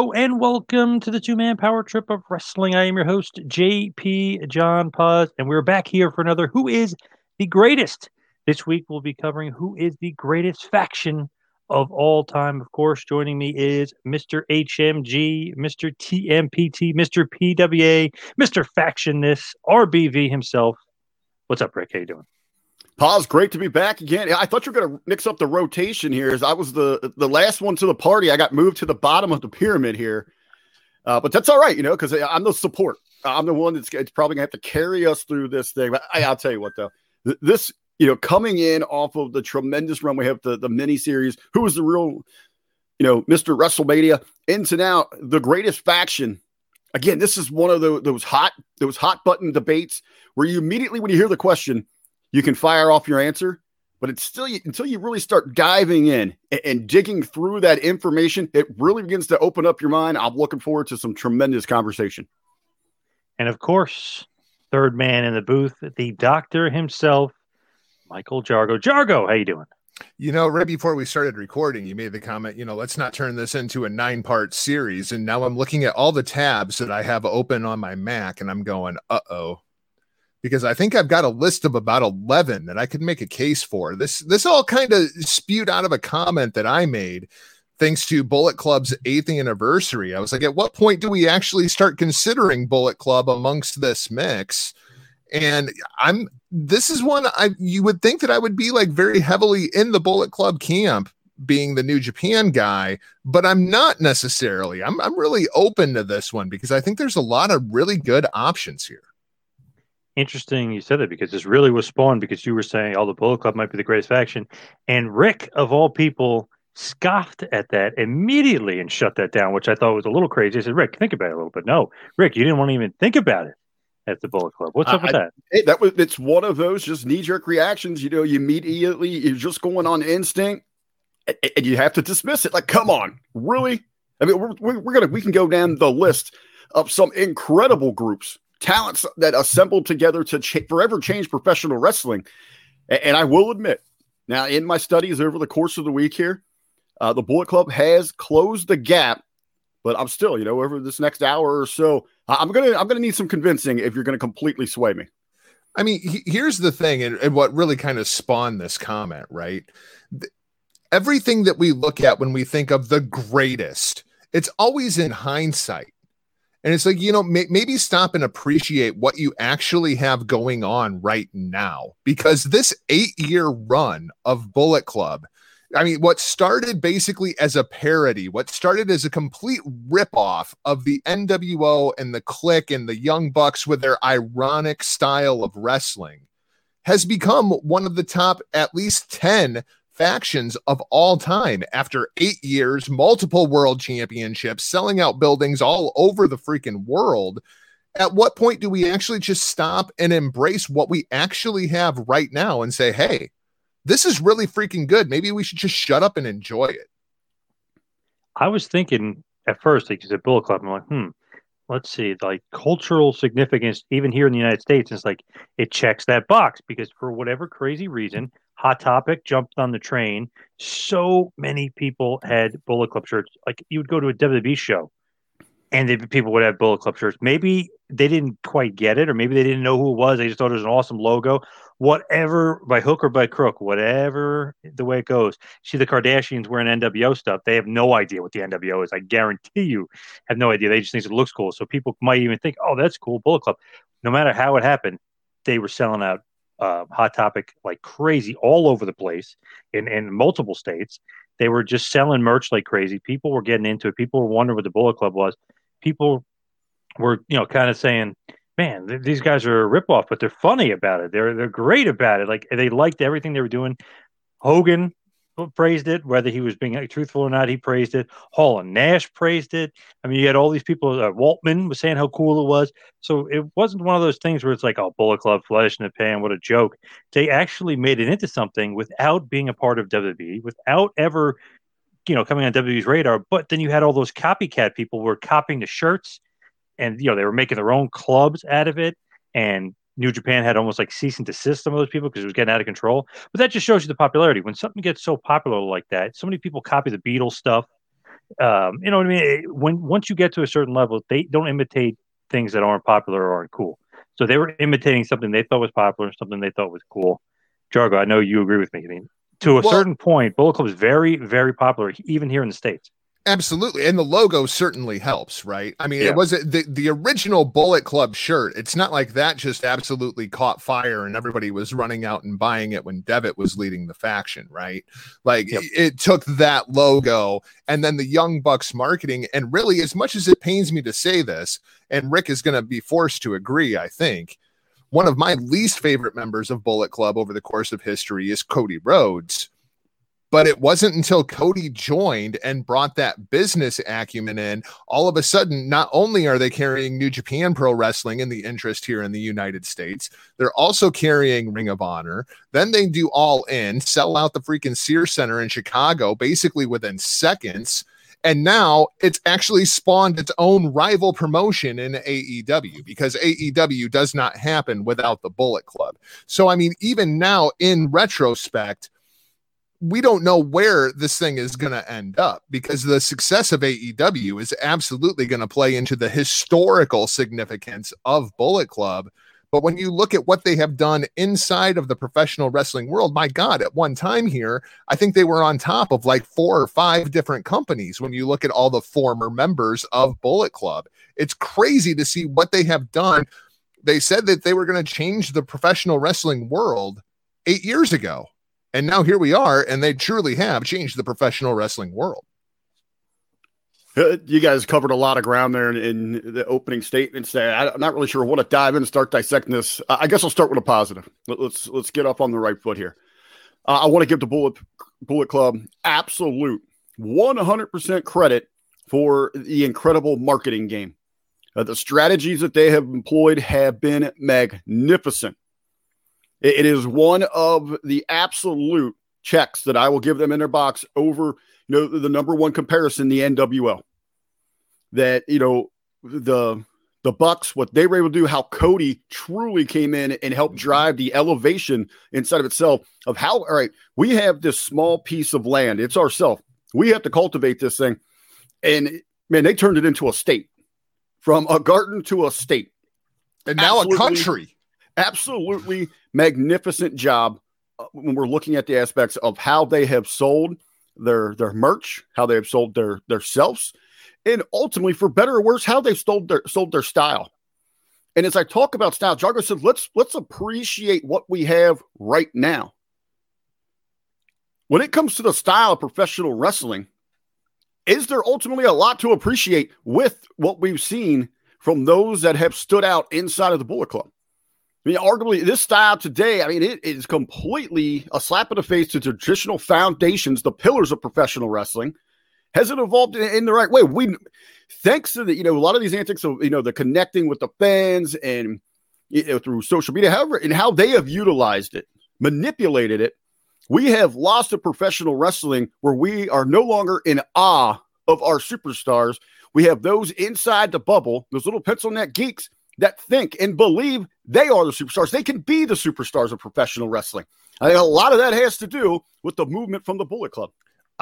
And welcome to the two man power trip of wrestling. I am your host, JP John Paz, and we're back here for another Who is the Greatest? This week we'll be covering who is the greatest faction of all time. Of course, joining me is Mr. HMG, Mr. TMPT, Mr. PWA, Mr. Factionness, RBV himself. What's up, Rick? How you doing? Paz, great to be back again. I thought you were going to mix up the rotation here. As I was the the last one to the party, I got moved to the bottom of the pyramid here, uh, but that's all right, you know, because I'm the support. I'm the one that's it's probably going to have to carry us through this thing. But I, will tell you what, though, this you know, coming in off of the tremendous run we have the the mini series, who was the real, you know, Mister WrestleMania into now the greatest faction. Again, this is one of the, those hot those hot button debates where you immediately when you hear the question you can fire off your answer, but it's still until you really start diving in and, and, digging through that information, it really begins to open up your mind. I'm looking forward to some tremendous conversation. And of course, third man in the booth, the doctor himself, Michael Jargo. Jargo, how you doing? You know, right before we started recording, you made the comment, you know, let's not turn this into a nine part series. And now I'm looking at all the tabs that I have open on my Mac and I'm going, uh oh, because I think I've got a list of about 11 that I could make a case for. This this all kind of spewed out of a comment that I made thanks to Bullet Club's 8th anniversary. I was like, at what point do we actually start considering Bullet Club amongst this mix? And I'm this is one I you would think that I would be like very heavily in the Bullet Club camp being the New Japan guy, but I'm not necessarily. I'm I'm really open to this one because I think there's a lot of really good options here interesting you said that because this really was spawned because you were saying, oh, the Bullet Club might be the greatest faction. And Rick, of all people, scoffed at that immediately and shut that down, which I thought was a little crazy. I said, Rick, think about it a little bit. No, Rick, you didn't want to even think about it at the Bullet Club. What's up with that? Hey, that was it's one of those just knee jerk reactions. You know, you immediately you're just going on instinct, and, and, you have to dismiss it. Like, come on, really? I mean, we're, we're, we're gonna we can go down the list of some incredible groups talents that assembled together to forever change professional wrestling. And, and, I will admit, now in my studies over the course of the week here, uh, the Bullet Club has closed the gap. But I'm still, you know, over this next hour or so, I'm gonna I'm gonna need some convincing if you're gonna completely sway me. I mean, he, here's the thing, and, and what really kind of spawned this comment, right? Everything that we look at when we think of the greatest, it's always in hindsight and it's like, you know, may- maybe stop and appreciate what you actually have going on right now. Because this eight year run of Bullet Club, I mean, what started basically as a parody, what started as a complete ripoff of the NWO and the Kliq and the Young Bucks with their ironic style of wrestling, has become one of the top at least 10 factions of all time after eight years, multiple world championships, selling out buildings all over the freaking world. At what point do we actually just stop and embrace what we actually have right now and say, hey, this is really freaking good. Maybe we should just shut up and enjoy it. I was thinking at first, like you said, Bullet Club, I'm like, hmm, let's see, like cultural significance, even here in the United States, it's like it checks that box because for whatever crazy reason, Hot Topic jumped on the train. So many people had Bullet Club shirts. Like you would go to a WWE show, and people would have Bullet Club shirts. Maybe they didn't quite get it, or maybe they didn't know who it was. They just thought it was an awesome logo. Whatever, by hook or by crook, whatever the way it goes. See the Kardashians wearing NWO stuff. They have no idea what the NWO is. I guarantee you have no idea. They just think it looks cool. So people might even think, oh, that's cool, Bullet Club. No matter how it happened, they were selling out uh, Hot Topic like crazy all over the place in, in multiple states. They were just selling merch like crazy. People were getting into it. People were wondering what the Bullet Club was. People were, you know, kind of saying, "Man, th- these guys are a ripoff, but they're funny about it. They're they're great about it. Like they liked everything they were doing." Hogan praised it, whether he was being truthful or not. He praised it. Hall and Nash praised it. I mean, you had all these people. Uh, Waltman was saying how cool it was. So it wasn't one of those things where it's like, "Oh, Bullet Club, flesh in the pan, what a joke." They actually made it into something without being a part of WWE, without ever, you know, coming on WWE's radar. But then you had all those copycat people who were copying the shirts, and you know they were making their own clubs out of it, and New Japan had almost like cease and desist some of those people because it was getting out of control. But that just shows you the popularity. When something gets so popular like that, so many people copy the Beatles stuff. Um, you know what I mean? When once you get to a certain level, they don't imitate things that aren't popular or aren't cool. So they were imitating something they thought was popular, or something they thought was cool. Jargo, I know you agree with me. I mean, to a Well- certain point, Bullet Club is very, very popular, even here in the states. Absolutely. And the logo certainly helps, right? I mean, Yeah. it was the, the original Bullet Club shirt. It's not like that just absolutely caught fire and everybody was running out and buying it when Devitt was leading the faction, right? Like Yep. it, it took that logo and then the Young Bucks marketing. And really, as much as it pains me to say this, and Rick is going to be forced to agree, I think. One of my least favorite members of Bullet Club over the course of history is Cody Rhodes. But it wasn't until Cody joined and brought that business acumen in, all of a sudden, not only are they carrying New Japan Pro Wrestling in the interest here in the United States, they're also carrying Ring of Honor. Then they do All In, sell out the freaking Sears Center in Chicago basically within seconds. And now it's actually spawned its own rival promotion in AEW because AEW does not happen without the Bullet Club. So, I mean, even now in retrospect, we don't know where this thing is going to end up because the success of AEW is absolutely going to play into the historical significance of Bullet Club. But when you look at what they have done inside of the professional wrestling world, my God, at one time here, I think they were on top of like four or five different companies when you look at all the former members of Bullet Club. It's crazy to see what they have done. They said that they were going to change the professional wrestling world eight years ago. And now here we are, and they truly have changed the professional wrestling world. Uh, You guys covered a lot of ground there in, in the opening statements. There, I'm not really sure. Want to dive in and start dissecting this. I guess I'll start with a positive. Let- Let's let's get up on the right foot here. Uh, I want to give the Bullet Bullet Club absolute 100% credit for the incredible marketing game. Uh, the strategies that they have employed have been magnificent. It- is one of the absolute checks that I will give them in their box over you know the number one comparison the NWO. that you know the the Bucks what they were able to do how Cody truly came in and helped mm-hmm. drive the elevation inside of itself of how all right we have this small piece of land it's ourself we have to cultivate this thing and man they turned it into a state from a garden to a state And now Absolutely. a country. absolutely magnificent job uh, when we're looking at the aspects of how they have sold their their merch, how they have sold their selves, and ultimately, for better or worse, how they've sold their sold their style. And as I talk about style, Jargo said, let's let's appreciate what we have right now. When it comes to the style of professional wrestling, is there ultimately a lot to appreciate with what we've seen from those that have stood out inside of the Bullet Club? I mean, arguably, this style today, I mean, it is completely a slap in the face to traditional foundations, the pillars of professional wrestling. Has it evolved in, in the right way? We, thanks to the, you know, a lot of these antics of, you know, the connecting with the fans and, you know, through social media, however, and how they have utilized it, manipulated it, we have lost a professional wrestling where we are no longer in awe of our superstars. we have those inside the bubble, those little pencil neck geeks that think and believe they are the superstars. They can be the superstars of professional wrestling. I think a lot of that has to do with the movement from the Bullet Club.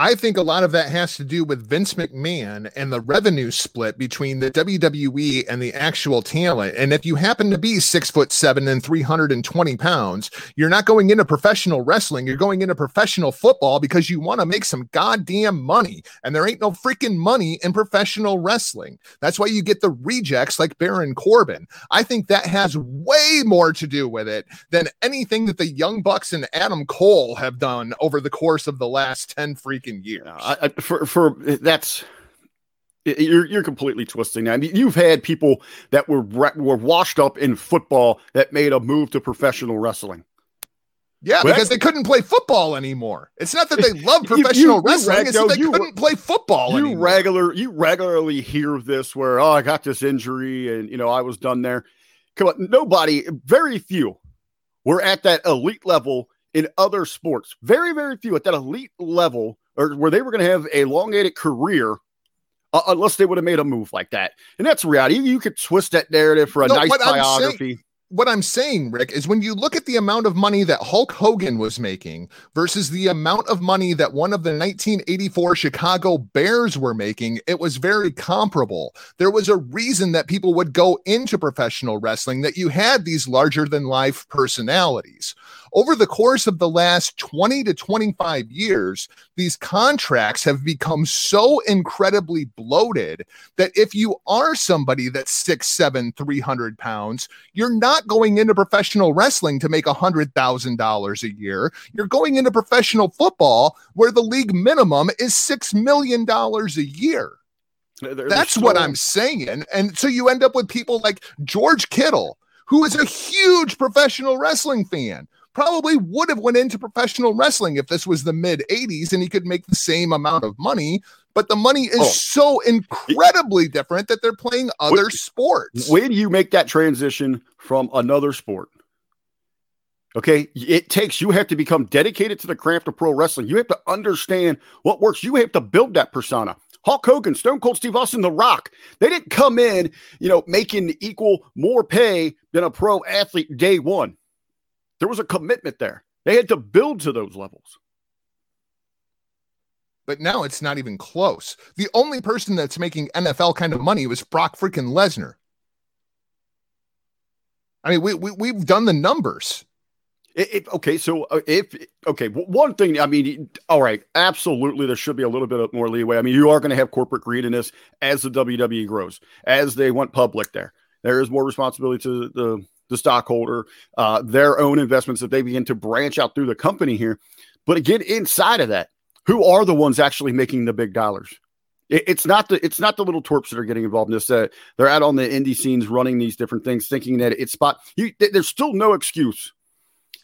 I think a lot of that has to do with Vince McMahon and the revenue split between the WWE and the actual talent. And if you happen to be six foot seven and 320 pounds, you're not going into professional wrestling. You're going into professional football because you want to make some goddamn money. And there ain't no freaking money in professional wrestling. That's why you get the rejects like Baron Corbin. I think that has way more to do with it than anything that the Young Bucks and Adam Cole have done over the course of the last 10 freaking years. I, I, for for that's you're you're completely twisting that. You've had people that were were washed up in football that made a move to professional wrestling. Yeah, Well, because they couldn't play football anymore. It's not that they love You- you- professional you wrestling; it's that they you- couldn't play football You anymore. regular you regularly hear this where oh I got this injury and you know I was done there. Come on, nobody, very few were at that elite level in other sports. Very very few at that elite level or where they were going to have a elongated career. Uh, unless they would have made a move like that, and that's reality. You, could twist that narrative for a No, nice what I'm saying- biography. what I'm saying, Rick, is when you look at the amount of money that Hulk Hogan was making versus the amount of money that one of the 1984 Chicago Bears were making, it was very comparable. There was a reason that people would go into professional wrestling, that you had these larger than life personalities. Over the course of the last 20 to 25 years, these contracts have become so incredibly bloated that if you are somebody that's six, seven, 300 pounds, you're not going into professional wrestling to make $100,000 a year. You're going into professional football where the league minimum is $6 million a year. There's That's what I'm saying. And so you end up with people like George Kittle, who is a huge professional wrestling fan. Probably would have went into professional wrestling if this was the mid 80s and he could make the same amount of money, but the money is Oh. so incredibly different that they're playing other sports. when you make that transition from another sport okay it takes you have to become dedicated to the craft of pro wrestling you have to understand what works you have to build that persona Hulk Hogan, Stone Cold Steve Austin, The Rock, they didn't come in, you know, making equal more pay than a pro athlete day one. There was a commitment there. They had to build to those levels. but now it's not even close. The only person that's making NFL kind of money was Brock freaking Lesnar. I mean, we, we we've done the numbers. It, it- okay, so uh, if okay, one thing I mean, all right, absolutely, there should be a little bit of more leeway. I mean, you are going to have corporate greed in this as the WWE grows, as they went public. There, there is more responsibility to the the stockholder, uh, their own investments that they begin to branch out through the company here. But again, inside of that, who are the ones actually making the big dollars? It- it's not the it's not the little twerps that are getting involved in this. Uh, they're out on the indie scenes running these different things, thinking that it's spot. You, th- there's still no excuse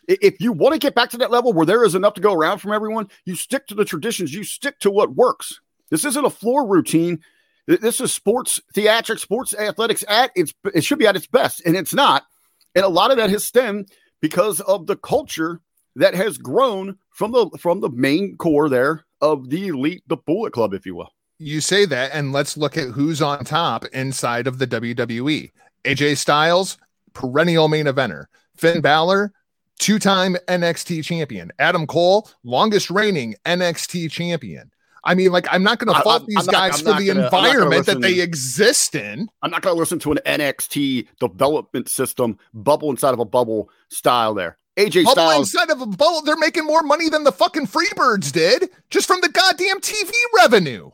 if you want to get back to that level where there is enough to go around from everyone, you stick to the traditions, you stick to what works. This isn't a floor routine. This is sports theatrics, sports athletics at its it should be at its best, and it's not. And a lot of that has stemmed because of the culture that has grown from the from the main core there of the elite, the Bullet Club, if you will. You say that, and let's look at who's on top inside of the WWE. AJ Styles, perennial main eventer. Finn Balor, two time NXT champion. Adam Cole, longest reigning NXT champion. I mean, like, I'm not going to fault I'm- these I'm not- guys I'm for the gonna- I'm not gonna environment that listen- they exist in. I'm not going to listen to an NXT development system bubble inside of a bubble style there. AJ Bubble Styles inside of a bubble, they're making more money than the fucking Freebirds did just from the goddamn TV revenue.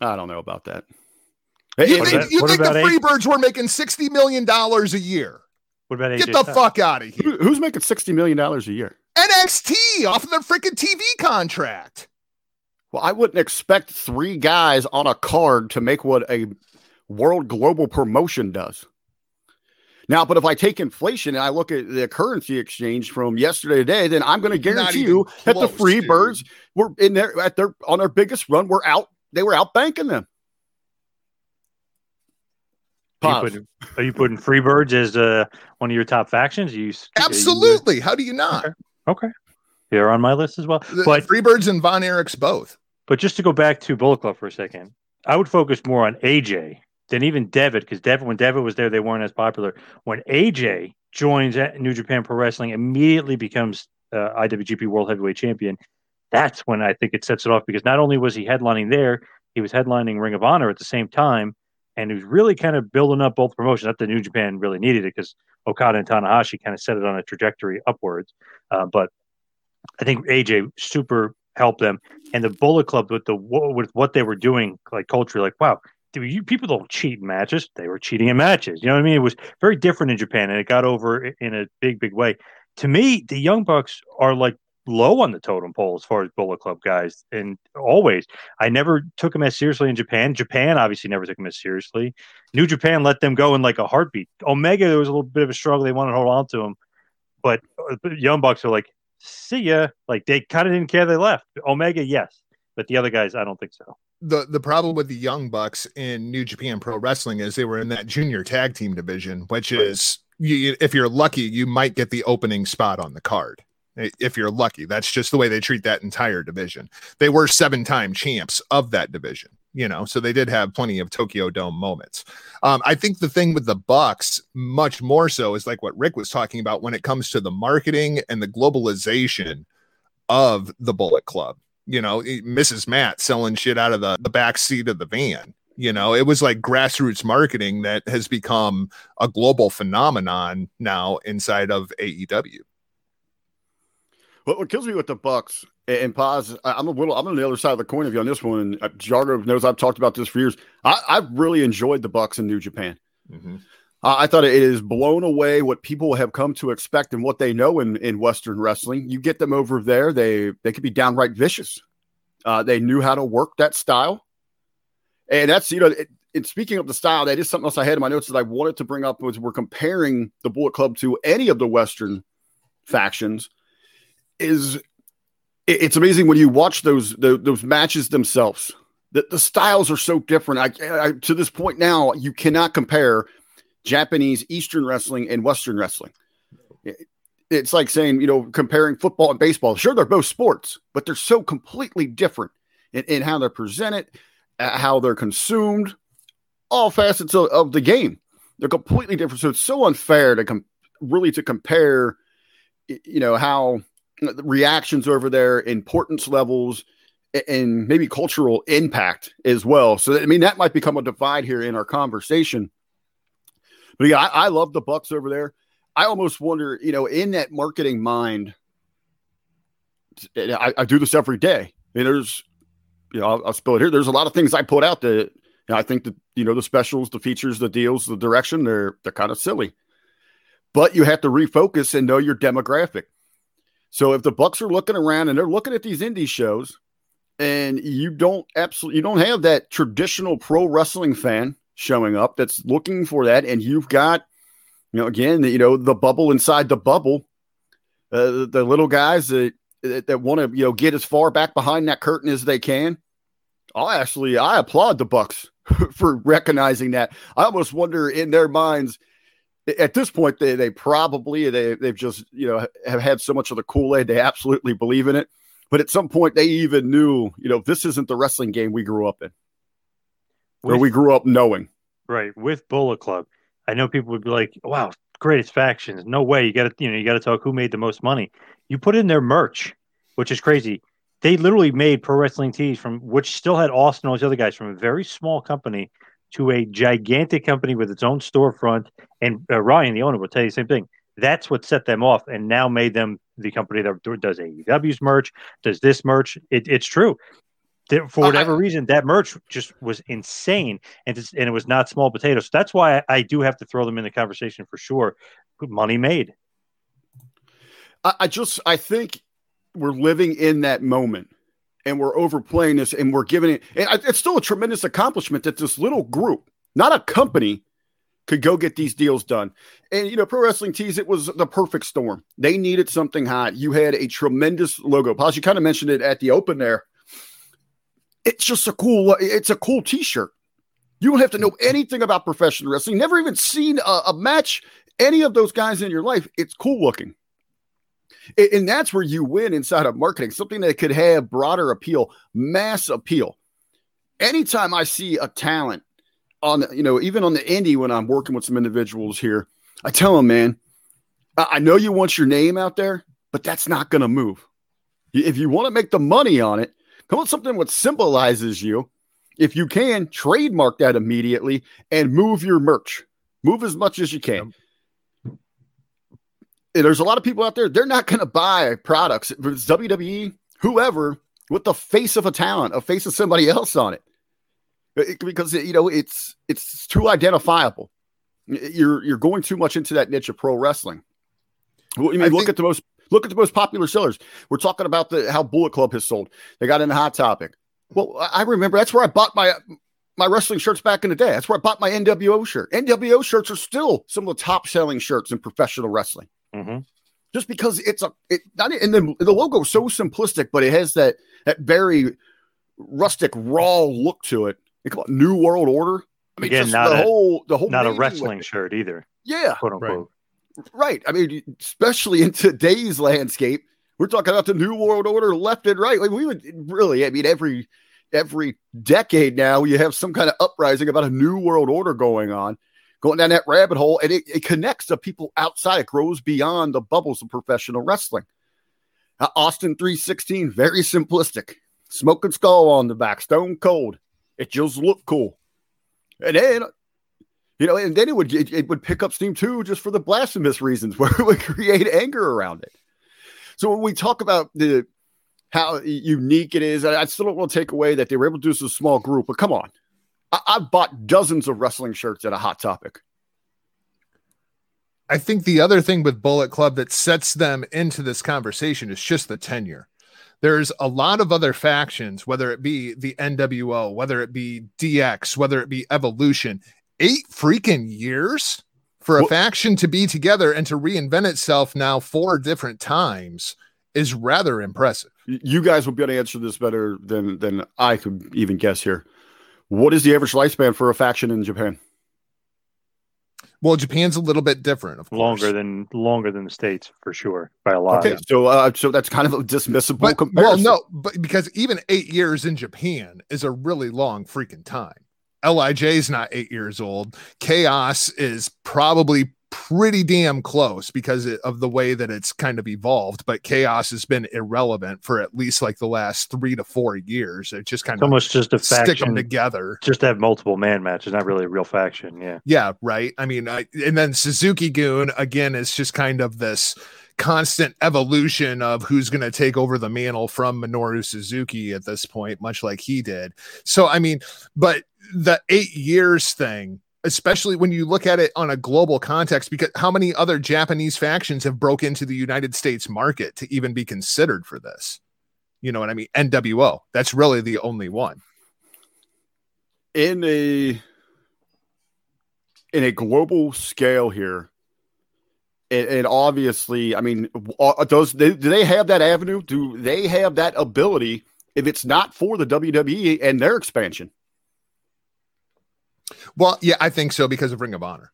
I don't know about that. You think, about- you think the about A- Freebirds were making $60 million a year? What about AJ Get the Styles? fuck out of here. who- who's making sixty million dollars a year? NXT off of their freaking TV contract. Well, I wouldn't expect three guys on a card to make what a world global promotion does. Now, but if I take inflation and I look at the currency exchange from yesterday to today, then I'm going to guarantee even you that the close, free dude. birds were in there at their on their biggest run. Were out. They were out banking them. Are you, putting, are you putting Freebirds as uh, one of your top factions? You Absolutely. How do you not? Okay. Okay, they're on my list as well. The But Freebirds and Von Erichs both. but just to go back to Bullet Club for a second, I would focus more on AJ than even Devitt because Devitt, when Devitt was there, they weren't as popular. When AJ joins New Japan Pro Wrestling, immediately becomes uh, IWGP World Heavyweight Champion. That's when I think it sets it off because not only was he headlining there, he was headlining Ring of Honor at the same time, and he was really kind of building up both promotions. Not that New Japan really needed it because Okada and Tanahashi kind of set it on a trajectory upwards, uh, but I think AJ super helped them, and the Bullet Club with the with what they were doing, like culturally, like wow, you, people don't cheat in matches. They were cheating in matches. You know what I mean? It was very different in Japan, and it got over in a big, big way. To me, the Young Bucks are like low on the totem pole as far as Bullet Club guys, and always I never took them as seriously in Japan. Japan obviously never took them as seriously. New Japan let them go in like a heartbeat. Omega, there was a little bit of a struggle. They wanted to hold on to him, but uh, Young Bucks are like, see ya. Like they kind of didn't care they left. Omega, yes, but the other guys, I don't think so the the problem with the Young Bucks in New Japan Pro Wrestling is they were in that junior tag team division, which is you, if you're lucky, you might get the opening spot on the card. If you're lucky, that's just the way they treat that entire division. They were seven time champs of that division, you know, so they did have plenty of Tokyo Dome moments. Um, I think the thing with the Bucks, much more so, is like what Rick was talking about when it comes to the marketing and the globalization of the Bullet Club you know, Mrs. Matt selling shit out of the, the back seat of the van. You know, it was like grassroots marketing that has become a global phenomenon now inside of AEW. What, what kills me with the Bucks and pause, I'm a little, I'm on the other side of the coin of you on this one. And uh, Jargo knows I've talked about this for years. I, I really enjoyed the Bucks in New Japan. Mm-hmm. I thought it is blown away what people have come to expect and what they know in, in Western wrestling. You get them over there, they they could be downright vicious. Uh, they knew how to work that style, and that's you know. It, it, speaking of the style, that is something else I had in my notes that I wanted to bring up was we're comparing the Bullet Club to any of the Western factions. Is it's amazing when you watch those the, those matches themselves. The, the styles are so different. I, I to this point now, you cannot compare Japanese Eastern wrestling and Western wrestling. It's like saying, you know, comparing football and baseball. Sure, they're both sports, but they're so completely different in, in how they're presented, uh, how they're consumed, all facets of, of, the game. They're completely different. So it's so unfair to com- really to compare, you know, how Uh, reactions over there, importance levels, and maybe cultural impact as well. So I mean, that might become a divide here in our conversation but yeah, I, I love the Bucks over there. I almost wonder, you know, in that marketing mind, I, I do this every day. And there's, you know, I'll, I'll, spill it here. There's a lot of things I put out that you know, I think that you know the specials, the features, the deals, the direction they're they're kind of silly, but you have to refocus and know your demographic. So if the Bucks are looking around and they're looking at these indie shows, and you don't absolutely you don't have that traditional pro wrestling fan showing up that's looking for that, and you've got, you know, again, you know, the bubble inside the bubble, uh, the, the little guys that that, that want to, you know, get as far back behind that curtain as they can. I actually I applaud the Bucks for recognizing that. I almost wonder in their minds at this point they they probably they they've just you know have had so much of the Kool Aid they absolutely believe in it. But at some point they even knew you know this isn't the wrestling game we grew up in where we grew up knowing. Right. With Bullet Club. I know people would be like, wow, greatest factions. No way. You gotta, you know, you gotta talk who made the most money. You put in their merch, which is crazy. They literally made pro wrestling tees from which still had Austin and all those other guys from a very small company to a gigantic company with its own storefront. And uh, Ryan, the owner, will tell you the same thing. That's what set them off and now made them the company that does AEW's merch, does this merch. It, it's true for whatever reason, that merch just was insane, and and it was not small potatoes. So that's why I, I, do have to throw them in the conversation for sure. Money made. I, I just I think we're living in that moment, and we're overplaying this, and we're giving it. And it's still a tremendous accomplishment that this little group, not a company, could go get these deals done. And you know, Pro Wrestling Tees, it was the perfect storm. They needed something hot. You had a tremendous logo. Paz, you kind of mentioned it at the open there it's just a cool it's a cool t-shirt you don't have to know anything about professional wrestling never even seen a, a match any of those guys in your life it's cool looking and that's where you win inside of marketing something that could have broader appeal mass appeal anytime I see a talent on, you know, even on the indie when I'm working with some individuals here, I tell them, man, I know you want your name out there, but that's not going to move. If you want to make the money on it, come with something what symbolizes you. If you can, trademark that immediately and move your merch. Move as much as you can. And there's a lot of people out there, they're not going to buy products. It's WWE, whoever, with the face of a talent, a face of somebody else on it. It- because you know it's it's too identifiable. You're you're going too much into that niche of pro wrestling. Well, I mean, I look think- at the most look at the most popular sellers. We're talking about the how Bullet Club has sold. They got in a hot topic. Well, I I remember that's where I bought my my wrestling shirts back in the day. That's where I bought my NWO shirt. NWO shirts are still some of the top selling shirts in professional wrestling hmm just because it's a it not and the the logo so simplistic, but it has that that very rustic raw look to it. They call it New World Order. I mean, Again, just not the a- whole the whole Not a naming with wrestling it. shirt either, Yeah, quote unquote. right. I mean, especially in today's landscape, we're talking about the New World Order left and right. Like we would really, I mean, every every decade now, you have some kind of uprising about a New World Order going on, going down that rabbit hole, and it, it connects to people outside. It grows beyond the bubbles of professional wrestling. Austin 316, very simplistic. Smoking skull on the back, stone cold. It just looked cool. And then you know, and then it would it, it would pick up steam too, just for the blasphemous reasons, where it would create anger around it. So when we talk about the how unique it is, I, still don't want to take away that they were able to do this a small group. But come on, I, I've bought dozens of wrestling shirts at a hot topic. I think the other thing with Bullet Club that sets them into this conversation is just the tenure. There's a lot of other factions, whether it be the NWO, whether it be DX, whether it be Evolution, eight freaking years for a Well- faction to be together and to reinvent itself now four different times is rather impressive. You guys will be able to answer this better than than I could even guess here. What is the average lifespan for a faction in Japan? Well, Japan's a little bit different, of course. Longer than longer than the states for sure by a lot. Okay, so uh, so that's kind of a dismissible but, well, no, but because even eight years in Japan is a really long freaking time. LIJ is not eight years old. Chaos is probably pretty damn close because of the way that it's kind of evolved. But chaos has been irrelevant for at least like the last three to four years. It just kind It's of almost just a stick faction. them together. Just to have multiple man matches, not really a real faction. Yeah. Yeah, right. I mean, I, and then Suzuki-gun again is just kind of this constant evolution of who's going to take over the mantle from Minoru Suzuki at this point, much like he did. So, I mean, but the eight years thing, especially when you look at it on a global context, because how many other Japanese factions have broke into the United States market to even be considered for this? You know what I mean? NWO. That's really the only one. in a in a global scale here and, and obviously i mean are those they, do they have that avenue do they have that ability if it's not for the wwe and their expansion Well, yeah, I think so because of Ring of Honor.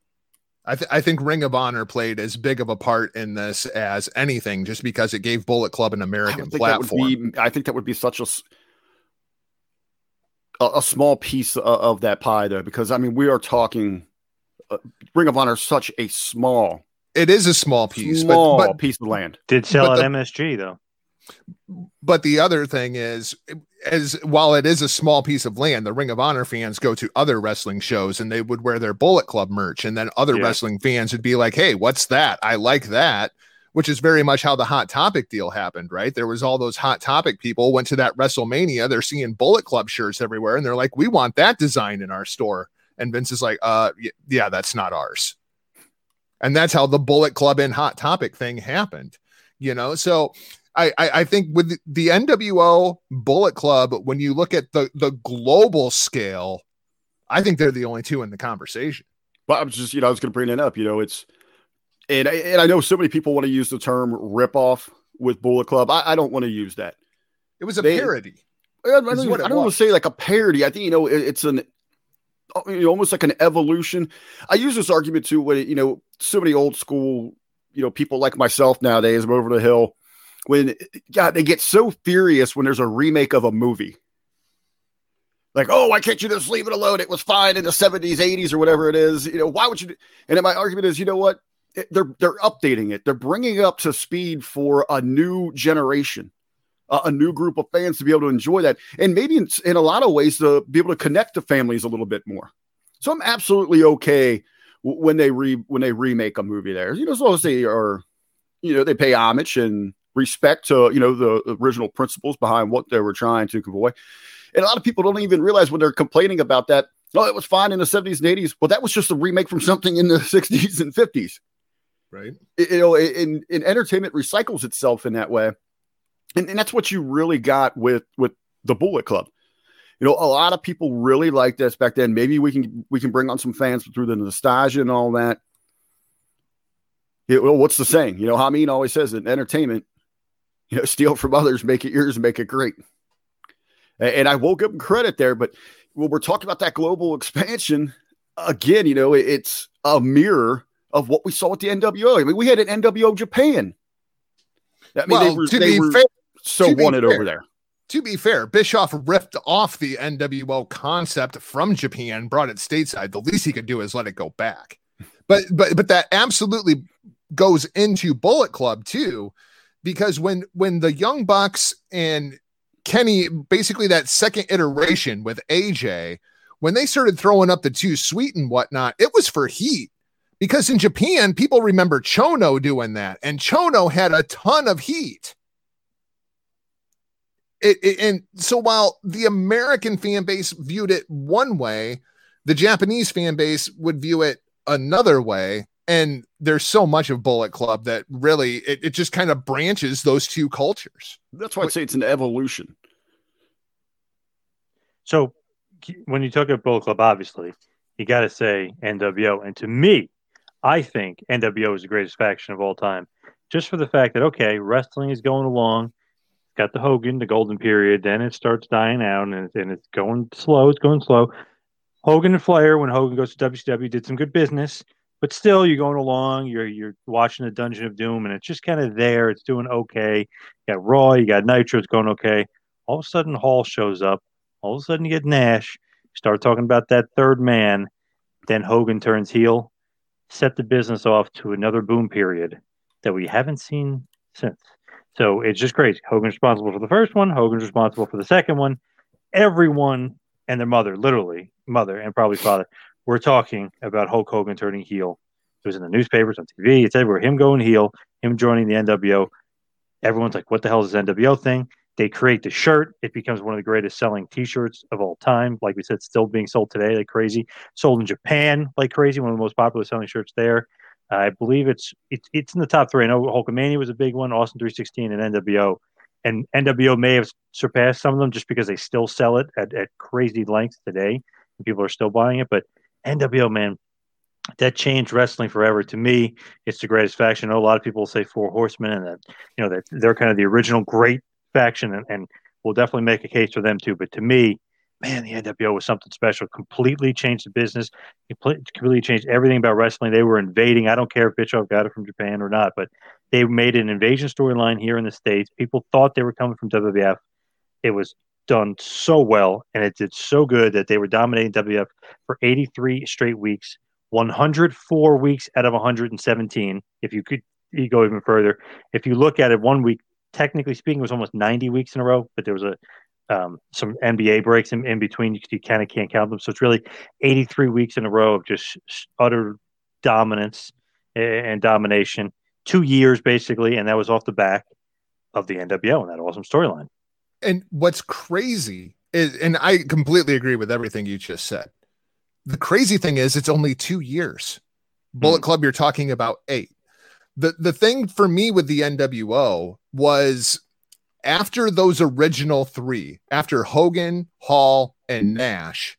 I, th- I think Ring of Honor played as big of a part in this as anything, just because it gave Bullet Club an American don't think that platform. would be, I think that would be such a a, small piece of, of that pie there because i mean we are talking uh, ring of honor is such a small it is a small piece, small but, but piece of land Did sell at the- MSG though. But the other thing is, as while it is a small piece of land, the Ring of Honor fans go to other wrestling shows and they would wear their Bullet Club merch, and then other Yeah. wrestling fans would be like, "Hey, what's that? I like that." Which is very much how the Hot Topic deal happened, right? There was all those Hot Topic people went to that WrestleMania. They're seeing Bullet Club shirts everywhere, and they're like, "We want that design in our store." And Vince is like, "Uh, yeah, that's not ours." And that's how the Bullet Club and Hot Topic thing happened, you know. So I, I, I think with the- NWO Bullet Club, when you look at the the global scale, I think they're the only two in the conversation. But I was just, you know, I was going to bring it up. You know, it's and I, and I know so many people want to use the term "rip off" with Bullet Club. I, I don't want to use that. It was a They- parody. I don't, I I don't want to say like a parody. I think you know it- it's an uh, you know, almost like an evolution. I use this argument too when you know so many old school you know people like myself nowadays. I'm over the hill when God they get so furious when there's a remake of a movie. like, oh, why can't you just leave it alone? It was fine in the 70s, 80s, or whatever it is. You know, why would you? Do? And my argument is, you know what? It, they're they're updating it. They're bringing it up to speed for a new generation, uh, a new group of fans to be able to enjoy that, and maybe in, in a lot of ways to be able to connect to families a little bit more. So I'm absolutely okay when they re when they remake a movie there. You know, as long as they are, you know, they pay homage and respect to you know the original principles behind what they were trying to convey. And a lot of people don't even realize when they're complaining about that. Oh, it was fine in the 70s and 80s. Well, that was just a remake from something in the 60s and 50s. Right. It, you know, in, in entertainment recycles itself in that way. And, and that's what you really got with with the Bullet Club. You know, a lot of people really liked this back then. Maybe we can we can bring on some fans through the nostalgia and all that. well, what's the saying? You know, Hameen always says in entertainment, you know, steal from others, make it yours, make it great. And I will give him credit there, but when we're talking about that global expansion, again, you know, it's a mirror of what we saw at the NWO. I mean, we had an NWO Japan. I mean, well, they were, to be fair, so to wanted fair, over there. To be fair, Bischoff ripped off the NWO concept from Japan, brought it stateside. The least he could do is let it go back. But but but that absolutely goes into Bullet Club too, because when when the Young Bucks and Kenny, basically that second iteration with AJ, when they started throwing up the Too Sweet and whatnot, it was for heat. Because in Japan, people remember Chono doing that, and Chono had a ton of heat. It, it, and so while the American fan base viewed it one way, the Japanese fan base would view it another way. And there's so much of Bullet Club that really it, it just kind of branches those two cultures. That's why I'd say it's an evolution. So when you talk about Bullet Club, obviously, you got to say NWO. And to me, I think NWO is the greatest faction of all time, just for the fact that, okay, wrestling is going along. Got the Hogan, the golden period. Then it starts dying out and, and it's going slow. It's going slow. Hogan and Flair, when Hogan goes to WCW, did some good business, but still, you're going along. You're you're watching the Dungeon of Doom, and it's just kind of there. It's doing okay. You got Raw, you got Nitro. It's going okay. All of a sudden, Hall shows up. All of a sudden, you get Nash. Start talking about that third man. Then Hogan turns heel. Set the business off to another boom period that we haven't seen since. So it's just crazy. Hogan's responsible for the first one. Hogan's responsible for the second one. Everyone and their mother, literally mother and probably father, were talking about Hulk Hogan turning heel. It was in the newspapers, on TV. It's everywhere. Him going heel, him joining the NWO. Everyone's like, "What the hell is this NWO thing?" They create the shirt. It becomes one of the greatest selling T-shirts of all time. Like we said, still being sold today like crazy. Sold in Japan like crazy. One of the most popular selling shirts there. I believe it's it's it's in the top three. I know Hulkamania was a big one, Austin 316, and NWO. And NWO may have surpassed some of them just because they still sell it at, at crazy lengths today, and people are still buying it. But NWO, man, that changed wrestling forever. To me, it's the greatest faction. I know a lot of people say Four Horsemen, and that you know that they're kind of the original great faction, and, and we'll definitely make a case for them too. But to me, man, the NWO was something special. Completely changed the business. Completely changed everything about wrestling. They were invading. I don't care if Bischoff got it from Japan or not, but they made an invasion storyline here in the states. People thought they were coming from WWF. It was done so well, and it did so good that they were dominating WWF for 83 straight weeks, 104 weeks out of 117. If you could you go even further, if you look at it, one week, technically speaking, it was almost 90 weeks in a row, but there was a um, some NBA breaks in, in between. You, you kind of can't count them. So it's really 83 weeks in a row of just utter dominance and domination. Two years basically, and that was off the back of the NWO and that awesome storyline. And what's crazy is, and I completely agree with everything you just said. The crazy thing is, it's only two years. Bullet mm. Club, you're talking about eight. The the thing for me with the NWO was after those original three, after Hogan, Hall, and Nash,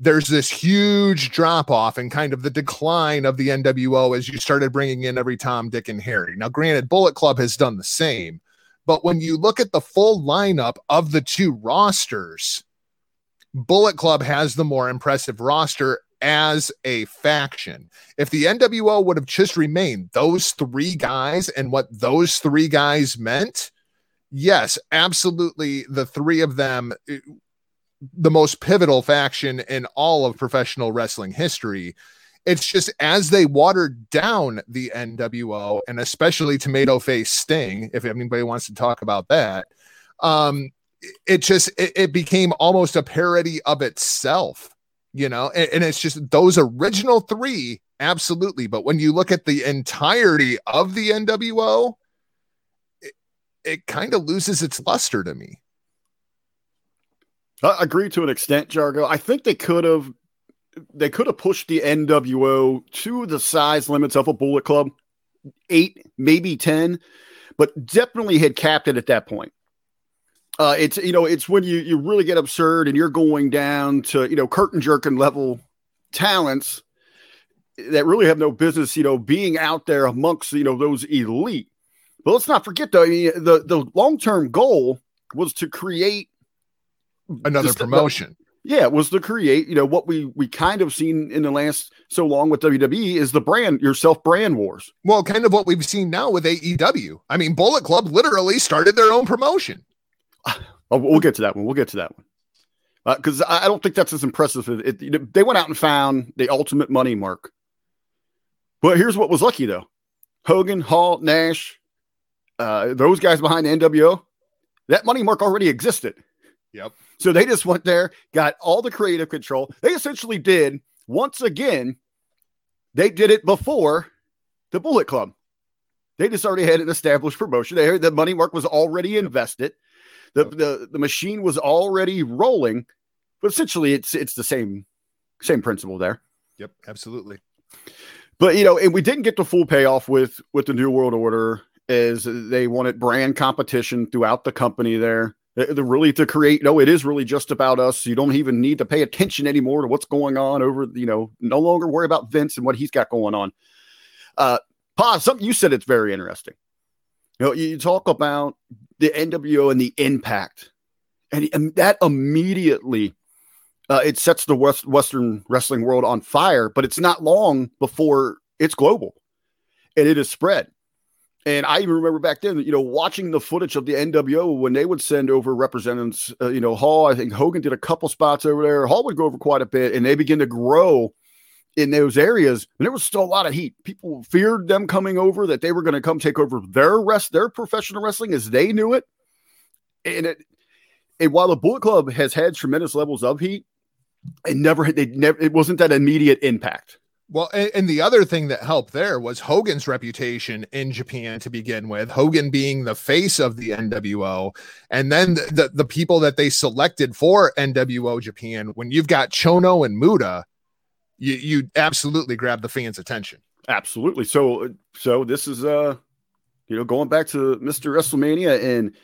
there's this huge drop off and kind of the decline of the NWO as you started bringing in every Tom, Dick, and Harry. Now, granted, Bullet Club has done the same, but when you look at the full lineup of the two rosters, Bullet Club has the more impressive roster as a faction. If the NWO would have just remained those three guys and what those three guys meant, yes, absolutely. The three of them uh, the most pivotal faction in all of professional wrestling history. It's just as they watered down the NWO and especially Tomato Face Sting, if anybody wants to talk about that, um, it just it, it became almost a parody of itself, you know. And, and it's just those original three, absolutely. But when you look at the entirety of the NWO, it, it kind of loses its luster to me. I agree to an extent, Jargo. I think they could have they could have pushed the NWO to the size limits of a Bullet Club, eight, maybe ten, but definitely had capped it at that point. Uh, it's you know it's when you you really get absurd and you're going down to you know curtain jerking level talents that really have no business you know being out there amongst you know those elite. But let's not forget though I mean, the the long term goal was to create another promotion. Yeah, it was to create, you know, what we we kind of seen in the last so long with WWE is the brand yourself brand wars. Well, kind of what we've seen now with AEW. I mean, Bullet Club literally started their own promotion. Oh, we'll get to that one. We'll get to that one. Because I I don't think that's as impressive. As it, they went out and found the ultimate money mark. But here's what was lucky though: Hogan, Hall, Nash, uh, those guys behind the NWO, that money mark already existed. Yep. So they just went there, got all the creative control. They essentially did once again. They did it before the Bullet Club. They just already had an established promotion. They, the money mark was already invested. The, the the machine was already rolling. But essentially, it's it's the same same principle there. Yep. Absolutely. But you know, and we didn't get the full payoff with with the New World Order, as they wanted brand competition throughout the company. There, the really to create. No, it is really just about us. You don't even need to pay attention anymore to what's going on over. You know, no longer worry about Vince and what he's got going on. Uh, Pa, something you said it's very interesting. You know, you talk about the NWO and the impact, and, and that immediately uh, it sets the West, Western wrestling world on fire. But it's not long before it's global, and it is spread. And I even remember back then, you know, watching the footage of the NWO when they would send over representatives. Uh, you know, Hall. I think Hogan did a couple spots over there. Hall would go over quite a bit, and they begin to grow in those areas. And there was still a lot of heat. People feared them coming over, that they were going to come take over their rest, their professional wrestling as they knew it. And it, and while the Bullet Club has had tremendous levels of heat, it never. They never. It wasn't that immediate impact. Well, and, the other thing that helped there was Hogan's reputation in Japan to begin with. Hogan being the face of the NWO, and then the, the, the people that they selected for NWO Japan. When you've got Chono and Muta, you you absolutely grab the fans' attention. Absolutely. So, so this is uh, you know, going back to Mr. WrestleMania and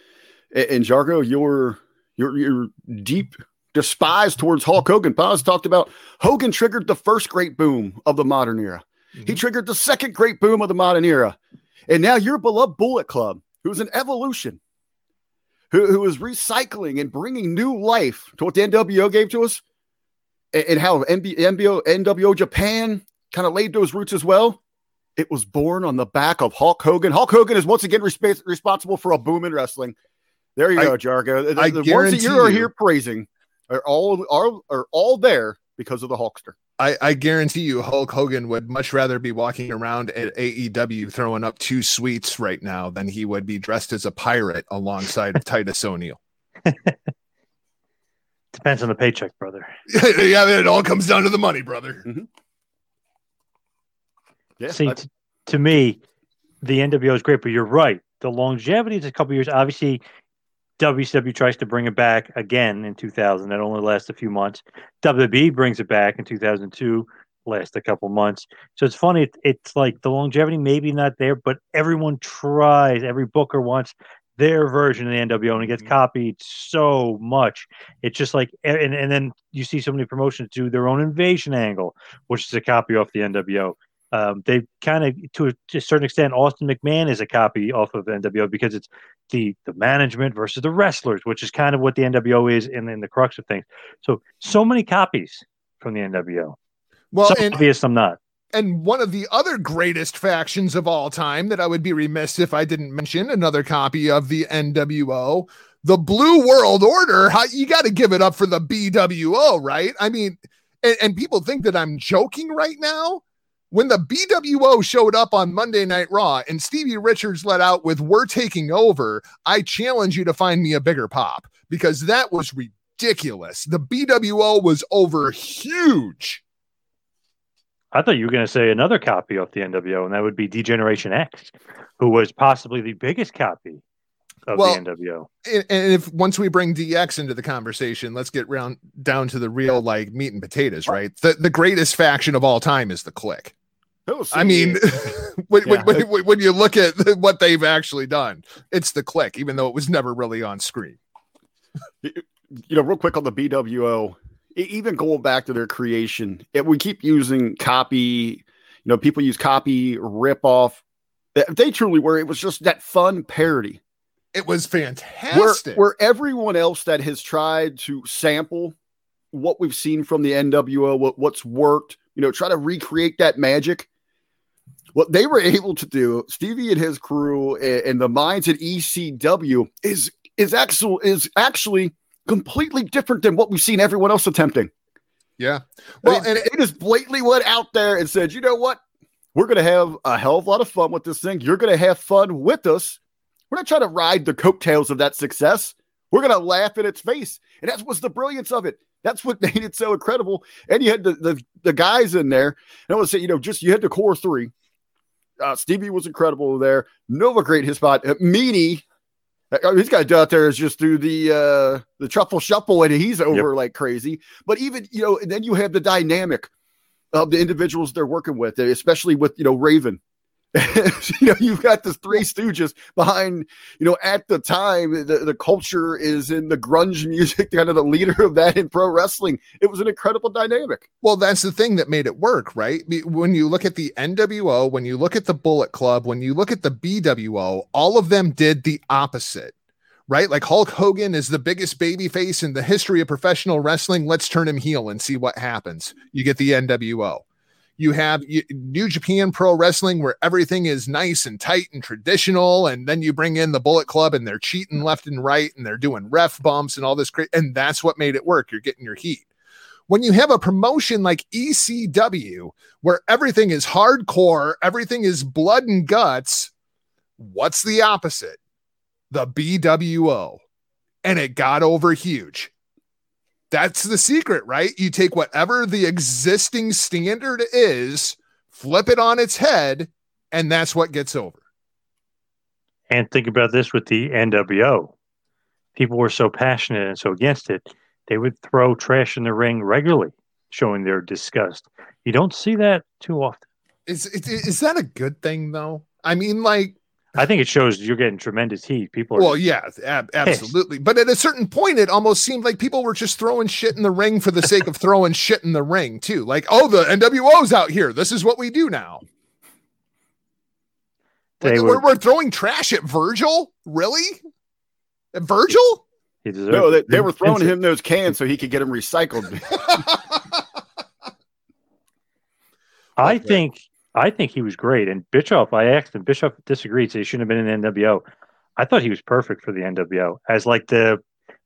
and Jargo, your your your deep despise towards Hulk Hogan. Paz talked about Hogan triggered the first great boom of the modern era. He mm-hmm. triggered the second great boom of the modern era, and now your beloved Bullet Club, who's an evolution, who who is recycling and bringing new life to what the NWO gave to us, and, and how NB, NBO, NWO Japan kind of laid those roots as well. It was born on the back of Hulk Hogan. Hulk Hogan is once again resp- responsible for a boom in wrestling. There you I- go, Jargo. The, I the ones that you are here praising are all are, are all there because of the Hulkster. I, I guarantee you, Hulk Hogan would much rather be walking around at AEW throwing up Too Sweets right now than he would be dressed as a pirate alongside of Titus O'Neil. Depends on the paycheck, brother. yeah, it all comes down to the money, brother. Mm-hmm. Yeah, See, I- t- to me, the NWO is great, but you're right. The longevity is a couple years. Obviously, WCW tries to bring it back again in 2000. That only lasts a few months. WWE brings it back in 2002, lasts a couple months. So it's funny. It, it's like the longevity maybe not there, but everyone tries. Every booker wants their version of the NWO, and it gets Mhm. copied so much. It's just like, and, and then you see so many promotions do their own invasion angle, which is a copy off the NWO um, they kind of to a, to a certain extent austin mcmahon is a copy off of nwo because it's the the management versus the wrestlers which is kind of what the nwo is in, in the crux of things so so many copies from the nwo Well, some and, obvious some not and one of the other greatest factions of all time that I would be remiss if I didn't mention another copy of the NWO, the Blue World Order, how you got to give it up for the BWO, right? I mean, and, and people think that I'm joking right now. When the BWO showed up on Monday Night Raw and Stevie Richards let out with We're taking over, I challenge you to find me a bigger pop because that was ridiculous. The BWO was over huge. I thought you were going to say another copy of the NWO, and that would be D-Generation X, who was possibly the biggest copy of Well, the NWO. And, and if once we bring DX into the conversation, let's get round down to the real like meat and potatoes, right? The the greatest faction of all time is the Kliq. I mean, when, Yeah. when, when, when you look at what they've actually done, it's the Kliq, even though it was never really on screen. you know, real quick on the BWO, even going back to their creation, it, we keep using copy. You know, people use copy, rip off. If they truly were, it was just that fun parody. It was Where, fantastic. where everyone else that has tried to sample what we've seen from the NWO, what, what's worked, you know, try to recreate that magic. What they were able to do, Stevie and his crew a- and the minds at ECW is is actual is actually completely different than what we've seen everyone else attempting. yeah. Well, and and they just blatantly went out there and said, you know what? We're going to have a hell of a lot of fun with this thing. You're going to have fun with us. We're not trying to ride the coattails of that success. We're going to laugh in its face. And that was the brilliance of it. That's what made it so incredible. And you had the, the, the guys in there. And I would say, you know, just you had the core three. Uh, Stevie was incredible there. Nova great his spot. Uh, Meanie, uh, he's got out there is just through the uh the truffle shuffle and he's over like crazy. But even you know, and then you have the dynamic of the individuals they're working with, especially with you know Raven. you know, you've got the three stooges behind, you know, at the time, the, the culture is in the grunge music, kind of the leader of that in pro wrestling. It was an incredible dynamic. Well, that's the thing that made it work, right? When you look at the NWO, when you look at the Bullet Club, when you look at the BWO, all of them did the opposite, right? Like Hulk Hogan is the biggest baby face in the history of professional wrestling. Let's turn him heel and see what happens. You get the NWO. You have New Japan Pro Wrestling where everything is nice and tight and traditional. And then you bring in the Bullet Club and they're cheating left and right and they're doing ref bumps and all this great. And that's what made it work. You're getting your heat when you have a promotion like ECW, where everything is hardcore, everything is blood and guts, what's the opposite? The BWO. And it got over huge. That's the secret, right? You take whatever the existing standard is, flip it on its head, and that's what gets over. And think about this with the NWO. People were so passionate and so against it, they would throw trash in the ring regularly, showing their disgust. You don't see that too often. Is, is, is that a good thing, though? I mean, like, I think it shows you're getting tremendous heat. People are Well, yeah, ab- absolutely. But at a certain point, it almost seemed like people were just throwing shit in the ring for the sake of throwing shit in the ring, too. Like, oh, the NWO's out here. This is what we do now. They Like, were- we're, we're throwing trash at Virgil? Really? At Virgil? he deserved No, they, they were throwing him those cans so he could get them recycled. I Okay. think I think he was great. And Bischoff, I asked him. Bischoff disagreed. So he shouldn't have been in the NWO. I thought he was perfect for the NWO as like the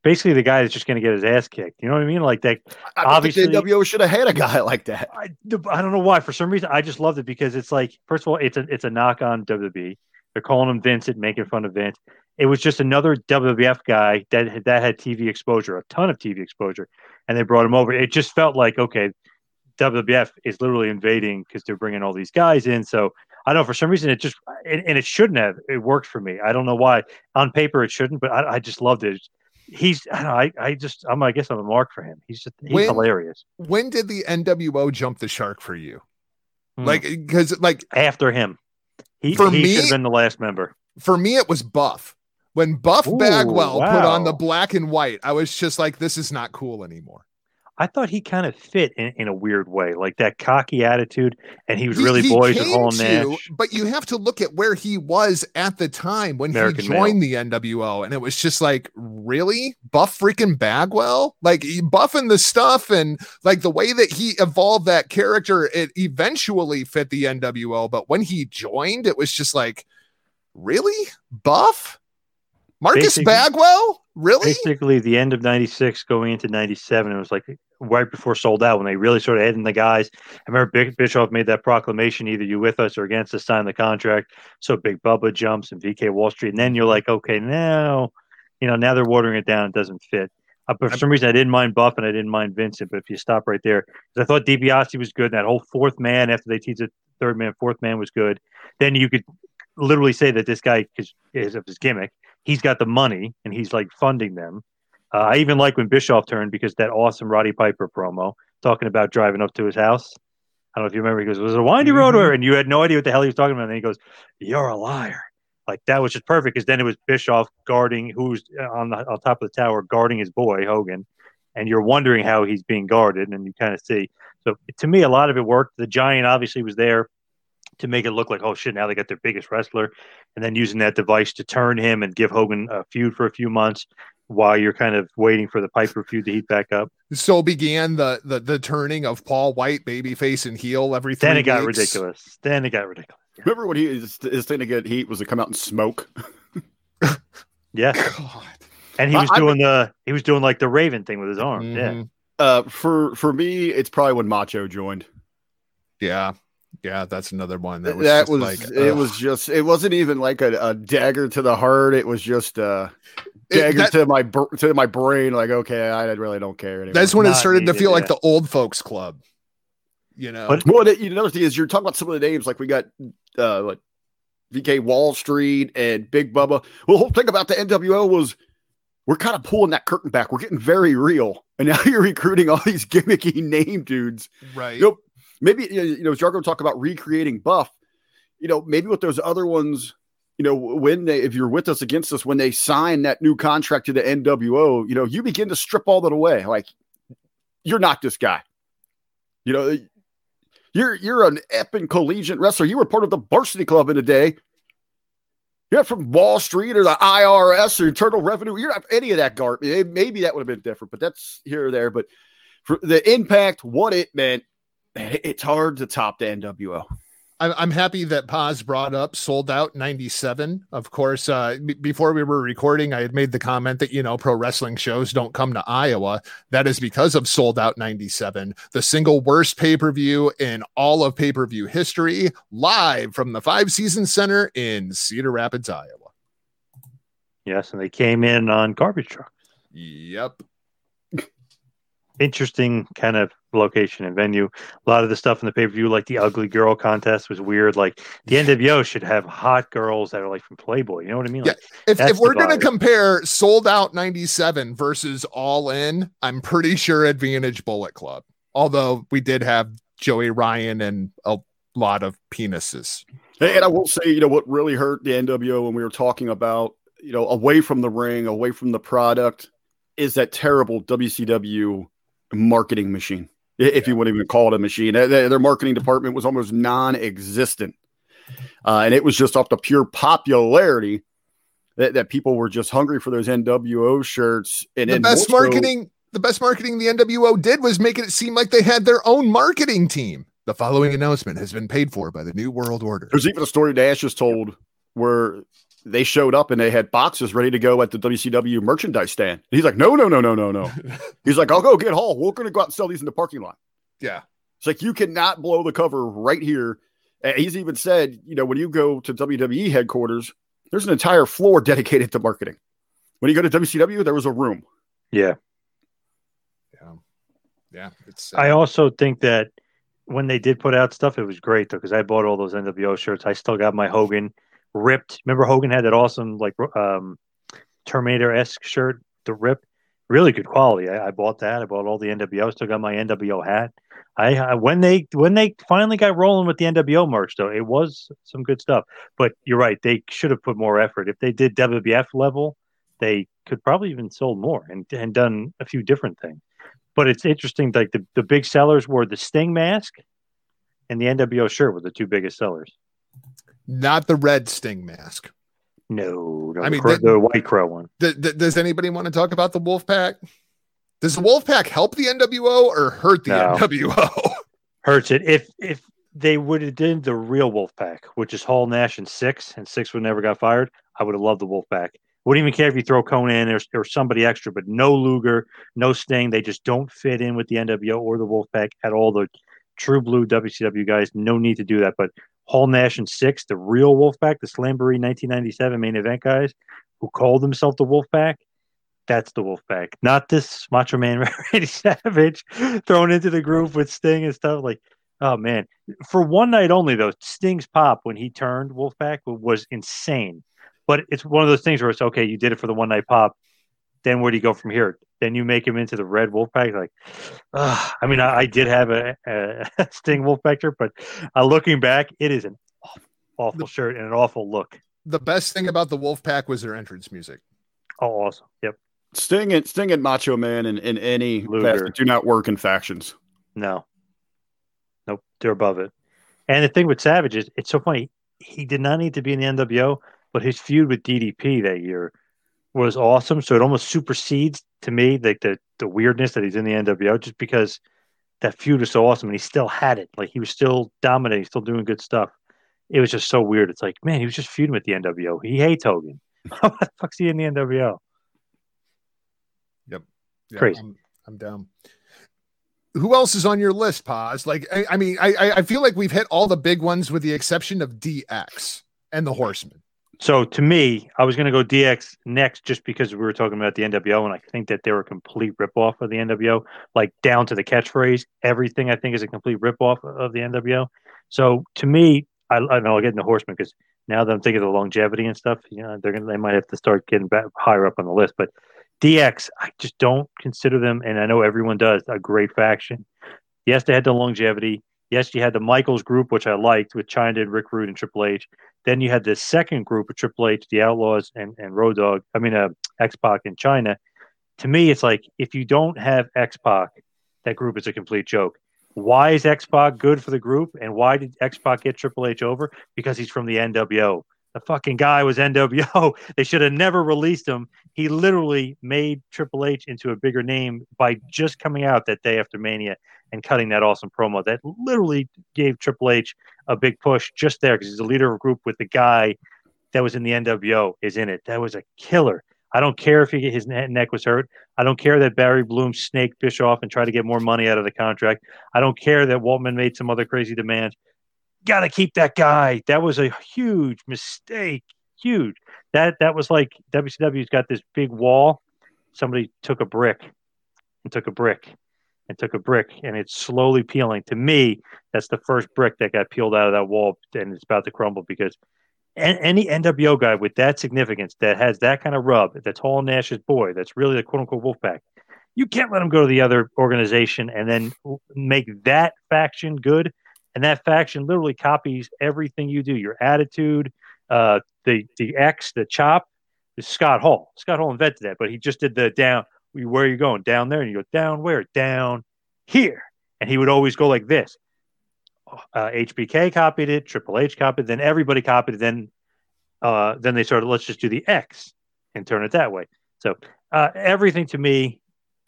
basically the guy that's just going to get his ass kicked. You know what I mean? Like that. I Obviously- the NWO should have had a guy like that. I, I don't know why. For some reason, I just loved it because it's like first of all, it's a it's a knock on WWE. They're calling him Vincent, making fun of Vince. It was just another WWF guy that that had TV exposure, a ton of TV exposure, and they brought him over. It just felt like okay, WWF is literally invading because they're bringing all these guys in. So I don't know for some reason it just and, and it shouldn't have. It worked for me. I don't know why. On paper it shouldn't, but I, I just loved it. He's I, don't know, I I just I'm I guess I'm a mark for him. He's just he's When- hilarious. when did the NWO jump the shark for you? Hmm. Like, because, like, after him. He, For he me- should have been the last member. for me, it was Buff. When Buff Ooh, Bagwell put on the black and white, I was just like, this is not cool anymore. I thought he kind of fit in, in a weird way, like that cocky attitude, and he was really he boys with Hall to, Nash. But you have to look at where he was at the time when American he joined the NWO, and it was just like, really, Buff freaking Bagwell, like buffing the stuff, and like the way that he evolved that character, it eventually fit the NWO. But when he joined, it was just like, really, Buff, Marcus Basically- Bagwell. Really? Basically, the end of '96 going into '97, it was like right before Souled Out when they really started heading the guys. I remember Big Bischoff made that proclamation: either you with us or against us, sign the contract. So Big Bubba jumps and VK Wall Street, and then you're like, okay, now, you know, now they're watering it down. It doesn't fit. Uh, but for some reason, I didn't mind Buff and I didn't mind Vincent. But if you stop right there, I thought DiBiase was good. And that whole fourth man after they teased the third man, fourth man was good. Then you could literally say that this guy, because of his gimmick, he's got the money and he's like funding them. Uh, I even like when Bischoff turned because that awesome Roddy Piper promo talking about driving up to his house. I don't know if you remember. He goes, "Was it a windy road?" Or and you had no idea what the hell he was talking about. And then he goes, "You're a liar." Like that was just perfect because then it was Bischoff guarding who's on the on top of the tower guarding his boy Hogan, and you're wondering how he's being guarded, and you kind of see. So to me, a lot of it worked. The Giant obviously was there to make it look like, oh shit, now they got their biggest wrestler, and then using that device to turn him and give Hogan a feud for a few months while you're kind of waiting for the Piper feud to heat back up. So began the the the turning of Paul White, babyface and heel every Then it got ridiculous. Then it got ridiculous. Remember when he his, his thing to get heat was to come out and smoke? Yeah, God. and he was I doing the he was doing like the Raven thing with his arm. Yeah, Mhm. Uh, for for me, it's probably when Macho joined. Yeah. Yeah, that's another one that was that was like it ugh. was just it wasn't even like a, a dagger to the heart. It was just a It- dagger that- to my to my brain. Like okay, I really don't care anymore. that's when it Not started to needed, feel like the old folks club. You know. But- Well, the, another thing is you're talking about some of the names like we got uh like VK Wall Street and Big Bubba. Well, the whole thing about the NWO was we're kind of pulling that curtain back. We're getting very real, and now you're recruiting all these gimmicky name dudes. right. You know, maybe you know, Jargo talk about recreating Buff. You know, maybe with those other ones. You know, when they, if you're with us against us, when they sign that new contract to the NWO, you know, you begin to strip all that away. Like, you're not this guy. You know, you're you're an epic collegiate wrestler. You were part of the varsity club in the day. You're not from Wall Street or the IRS or Internal Revenue. You're not any of that garbage. Maybe that would have been different, but that's here or there. But for the impact, what it meant, it's hard to top the NWO. I'm, I'm happy that Paz brought up Souled Out 97. Of course, uh, b- before we were recording, I had made the comment that, you know, pro wrestling shows don't come to Iowa. That is because of Souled Out 97, the single worst pay per view in all of pay per view history, live from the Five Seasons Center in Cedar Rapids, Iowa. yes, and they came in on garbage truck. Yep. Interesting kind of location and venue. A lot of the stuff in the pay per view, like the ugly girl contest, was weird. Like the NWO should have hot girls that are like from Playboy. You know what I mean? Yeah. If, if we're going to compare Souled Out 97 versus all in, I'm pretty sure Advantage Bullet Club. Although we did have Joey Ryan and a lot of penises. And and I will say, you know, what really hurt the NWO when we were talking about, you know, away from the ring, away from the product, is that terrible WCW marketing machine. If you wouldn't even call it a machine, Their- marketing department was almost non-existent, uh, and it was just off the pure popularity that, that people were just hungry for those NWO shirts. And the best marketing, the best marketing the NWO did was making it seem like they had their own marketing team. The following announcement has been paid for by the New World Order. There's even a story Dash just told where they showed up and they had boxes ready to go at the WCW merchandise stand. And he's like, no, no, no, no, no, no. he's like, I'll go get Hall. We're going to go out and sell these in the parking lot. Yeah. It's like, you cannot blow the cover right here. And he's even said, you know, when you go to WWE headquarters, there's an entire floor dedicated to marketing. When you go to WCW, there was a room. yeah. Yeah. Yeah. It's, uh, I also think that when they did put out stuff, it was great though because I bought all those NWO shirts. I still got my Hogan ripped. Remember Hogan had that awesome like um, Terminator esque shirt, the rip, really good quality. I, I bought that. I bought all the NWO. Still got my NWO hat. I, I when they when they finally got rolling with the NWO merch though, it was some good stuff. But you're right, they should have put more effort. If they did WWF level, they could probably even sold more and and done a few different things. But it's interesting, like the, the big sellers were the Sting mask and the NWO shirt were the two biggest sellers. Not the red sting mask. No, no I mean, they- the white crow one. Th- th- does anybody want to talk about the Wolfpack? Does the Wolfpack help the NWO or hurt the No. NWO? Hurts it. If if they would have did the real Wolfpack, which is Hall Nash and Syxx, and Syxx would never got fired, I would have loved the Wolfpack. Wouldn't even care if you throw Konnan or, or somebody extra, but no Luger, no Sting. They just don't fit in with the NWO or the Wolfpack at all. The true blue WCW guys, no need to do that. But Hall Nash and Syxx, the real Wolfpack, the Slamboree 1997 main event guys who called themselves the Wolfpack, that's the Wolfpack, not this Macho Man Randy Savage thrown into the group with Sting and stuff. Like, oh man, for one night only though, Sting's pop when he turned Wolfpack was insane. But it's one of those things where it's okay, you did it for the one night pop. Then where do you go from here? Then you make him into the red wolf pack. Like, uh, I mean, I, I did have a, a Sting wolf shirt, but uh, looking back, it is an awful, awful The- shirt and an awful look. The best thing about the wolf pack was their entrance music. Oh, awesome. Yep. Sting and Sting and Macho Man and, and any facet do not work in factions. No. Nope. They're above it. And the thing with Savage is, it's so funny. He did not need to be in the NWO, but his feud with DDP that year was awesome. So it almost supersedes to me like the, the weirdness that he's in the NWO just because that feud was so awesome and he still had it. Like he was still dominating, still doing good stuff. It was just so weird. It's like, man, he was just feuding with the NWO. He hates Hogan. How the fuck's he in the NWO? Yeah, Crazy. I'm, I'm down. Who else is on your list, Paz? Like, I, I mean, I, I- I feel like we've hit all the big ones with the exception of DX and the Horseman. So to me, I was going to go DX next just because we were talking about the NWO, and I think that they were a complete ripoff of the NWO, like down to the catchphrase. Everything I think is a complete ripoff of the NWO. So to me, I, I know I'll get into Horseman because now that I'm thinking of the longevity and stuff, you know, they're gonna they might have to start getting back higher up on the list. But DX, I just don't consider them, and I know everyone does, a great faction. Yes, they had the longevity. Yes, you had the Michaels group, which I liked with Chyna and Rick Rude and Triple H. Then you had the second group of Triple H, the Outlaws, and and Road Dogg. I mean, uh, X Pac in Chyna. To me, it's like if you don't have X Pac, that group is a complete joke. Why is X Pac good for the group, and why did X Pac get Triple H over? Because he's from the NWO. The fucking guy was NWO. They should have never released him. He literally made Triple H into a bigger name by just coming out that day after Mania and cutting that awesome promo. That literally gave Triple H a big push just there because he's the leader of a group with the guy that was in the NWO is in it. That was a killer. I don't care if he, his neck was hurt. I don't care that Barry Bloom snaked Bischoff and tried to get more money out of the contract. I don't care that Waltman made some other crazy demands. Got to keep that guy. That was a huge mistake. Huge. That that was like WCW's got this big wall. Somebody took a brick and took a brick and took a brick and it's slowly peeling. To me, that's the first brick that got peeled out of that wall and it's about to crumble because any NWO guy with that significance that has that kind of rub, that's Hall Nash's boy, that's really the quote unquote Wolfpack, you can't let him go to the other organization and then make that faction good. And that faction literally copies everything you do, your attitude, uh, the the X, the chop, is Scott Hall. Scott Hall invented that, but he just did the down. Where are you going? Down there, and you go down where? Down here, and he would always go like this. Uh, HBK copied it, Triple H copied, it, then everybody copied it. Then, uh, then they started. Let's just do the X and turn it that way. So uh, everything to me,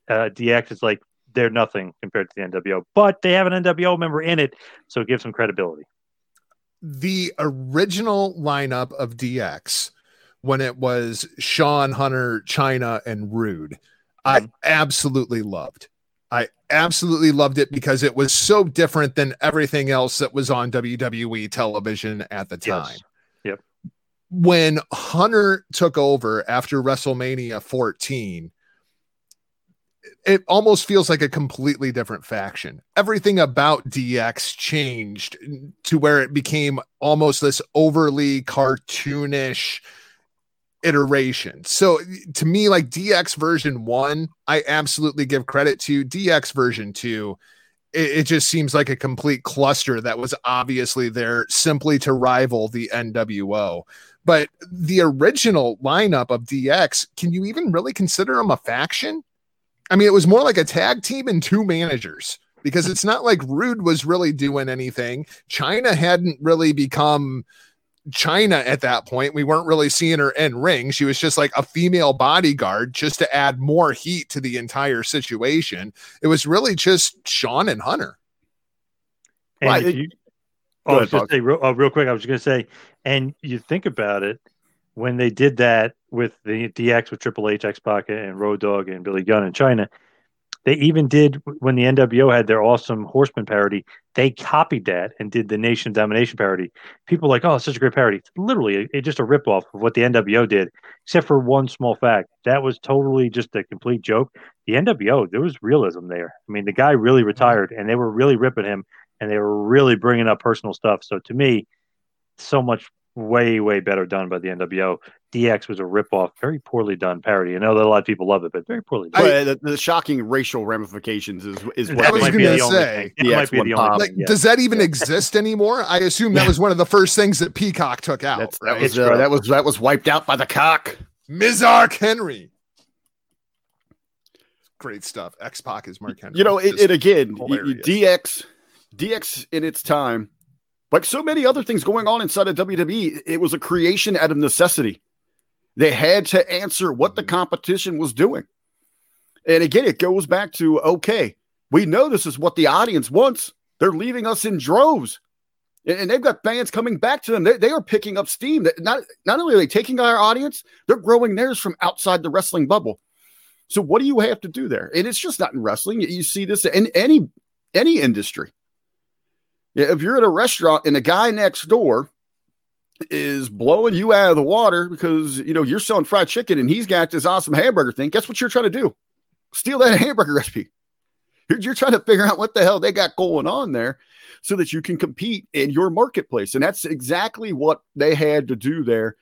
uh, DX is like they're nothing compared to the NWO, but they have an NWO member in it, so it gives them credibility. The original lineup of DX, when it was Shawn Hunter, Chyna, and Rude, I mm-hmm. absolutely loved. I absolutely loved it because it was so different than everything else that was on WWE television at the time. Yes. Yep. When Hunter took over after WrestleMania 14, it almost feels like a completely different faction. Everything about DX changed to where it became almost this overly cartoonish iteration. So to me, like DX version one, I absolutely give credit to DX version two. It, it just seems like a complete cluster that was obviously there simply to rival the NWO. But the original lineup of DX, can you even really consider them a faction? I mean, it was more like a tag team and two managers because it's not like Rude was really doing anything. Chyna hadn't really become Chyna at that point. We weren't really seeing her in ring. She was just like a female bodyguard just to add more heat to the entire situation. It was really just Shawn and Hunter. And Right, you, oh, ahead, just say real, oh, real quick. I was going to say, and you think about it when they did that with the DX with Triple H, X Pac, and Road Dogg and Billy Gunn in Chyna. They even did when the NWO had their awesome Horseman parody. They copied that and did the Nation Domination parody. People like, oh, it's such a great parody. It's literally it, just a ripoff of what the NWO did, except for one small fact. That was totally just a complete joke. The NWO, there was realism there. I mean, the guy really mm-hmm. retired, and they were really ripping him, and they were really bringing up personal stuff. So to me, so much way way better done by the NWO. DX was a ripoff, very poorly done parody. I know that a lot of people love it, but very poorly done. But the, the shocking racial ramifications is is That what I was might they- be gonna the only say, DX might be one the only pop. Like, yeah. does that even exist anymore? I assume that was one of the first things that Peacock took out. that's, that was uh, that was that was wiped out by the cock. Mizark Henry. Great stuff. X Pac is Mark Henry. You know, it, it again, you- you- hilarious. DX, DX in its time, like so many other things going on inside of WWE, it was a creation out of necessity. They had to answer what the Mhm. competition was doing. And again, it goes back to okay, we know this is what the audience wants. They're leaving us in droves. And and they've got fans coming back to them. They, they are picking up steam. Not not only are they taking our audience, they're growing theirs from outside the wrestling bubble. So what do you have to do there? And it's just not in wrestling. You see this in any any industry. Yeah, If you're at a restaurant and the guy next door is blowing you out of the water because you know you're selling fried chicken and he's got this awesome hamburger thing, guess what you're trying to do? Steal that hamburger recipe. You're, you're trying to figure out what the hell they got going on there so that you can compete in your marketplace. And that's exactly what they had to do there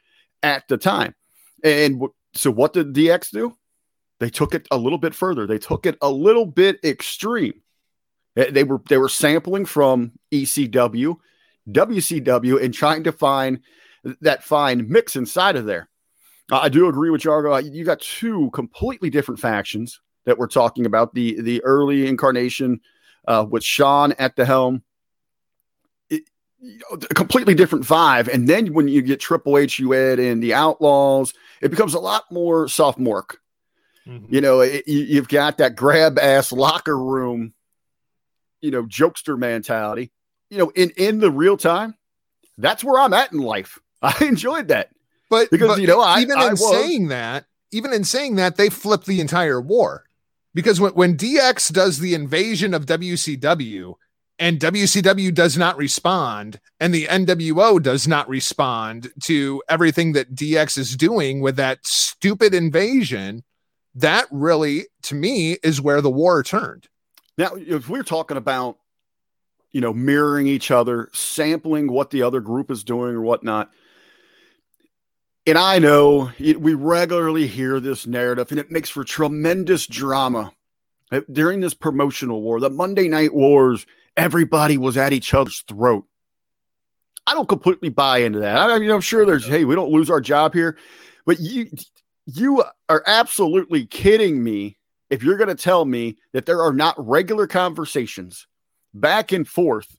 at the time. And so what did DX do? They took it a little bit further. They took it a little bit extreme. They they were they were sampling from ECW, WCW, and trying to find that fine mix inside of there. I do agree with Jargo. You got two completely different factions that we're talking about. The the early incarnation uh, with Shawn at the helm, it, you know, a completely different vibe. And then when you get Triple H, you add in the Outlaws, it becomes a lot more sophomore. Mhm. You know, it, you've got that grab ass locker room, you know, jokester mentality. You know, in in the real time, that's where I'm at in life. I enjoyed that But because but you know, I even I in was, saying that, even in saying that, they flipped the entire war because when, when DX does the invasion of WCW and WCW does not respond and the NWO does not respond to everything that DX is doing with that stupid invasion, that really, to me, is where the war turned. Now, if we're talking about, you know, mirroring each other, sampling what the other group is doing or whatnot, and I know it, we regularly hear this narrative, and it makes for tremendous drama Uh, during this promotional war. The Monday Night Wars, everybody was at each other's throat. I don't completely buy into that. I mean, I'm sure there's, hey, we don't lose our job here, but you, you are absolutely kidding me if you're going to tell me that there are not regular conversations back and forth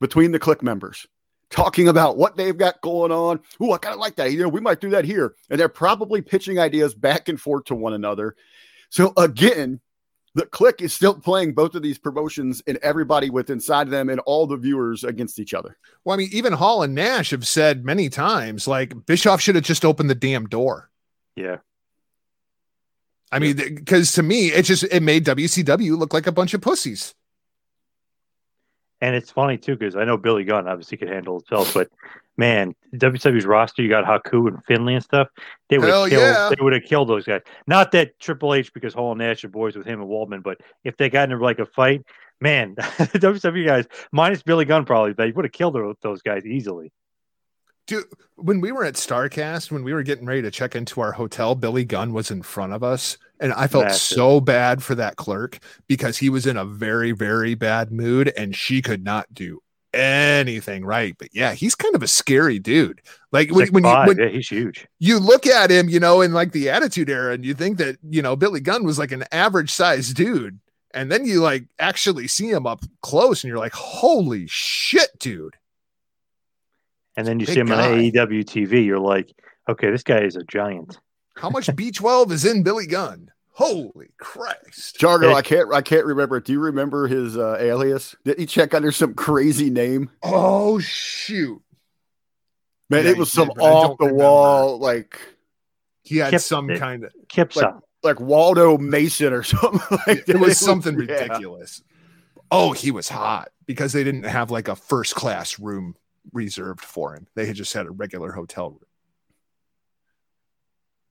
between the Kliq members talking about what they've got going on. Oh, I kind of like that. You know, we might do that here. And they're probably pitching ideas back and forth to one another. So again, the Kliq is still playing both of these promotions and everybody with inside them and all the viewers against each other. Well, I mean, even Hall and Nash have said many times, like Bischoff should have just opened the damn door. Yeah. I mean, because to me, it just it made WCW look like a bunch of pussies. And it's funny too because I know Billy Gunn obviously could handle himself, but man, WWE's roster, you got Haku and Finlay and stuff. They would have killed. yeah. They would have killed those guys. Not that Triple H because Hall and Nash are boys with him and Waltman, but if they got into like a fight, man, the WWE guys minus Billy Gunn probably they would have killed those guys easily. Dude, when we were at Starrcast, when we were getting ready to check into our hotel, Billy Gunn was in front of us. And I felt Massive. so bad for that clerk because he was in a very, very bad mood and she could not do anything right. But yeah, he's kind of a scary dude. Like when, when, you, when yeah, he's huge. you look at him, you know, in like the attitude era, and you think that, you know, Billy Gunn was like an average sized dude. And then you like actually see him up close and you're like, holy shit, dude. And then you see him on. AEW TV, you're like, okay, this guy is a giant. How much B12 is in Billy Gunn? Holy Christ. Jargo, I can't I can't remember. Do you remember his uh, alias? Did he check under some crazy name? Oh, shoot. Man, Yeah, it was some did, off the remember. wall like He had Kip- some it- kind of Kipsa. like Waldo Mason or something like that. it was something Yeah. ridiculous. Oh, he was hot because they didn't have like a first class room reserved for him. They had just had a regular hotel room.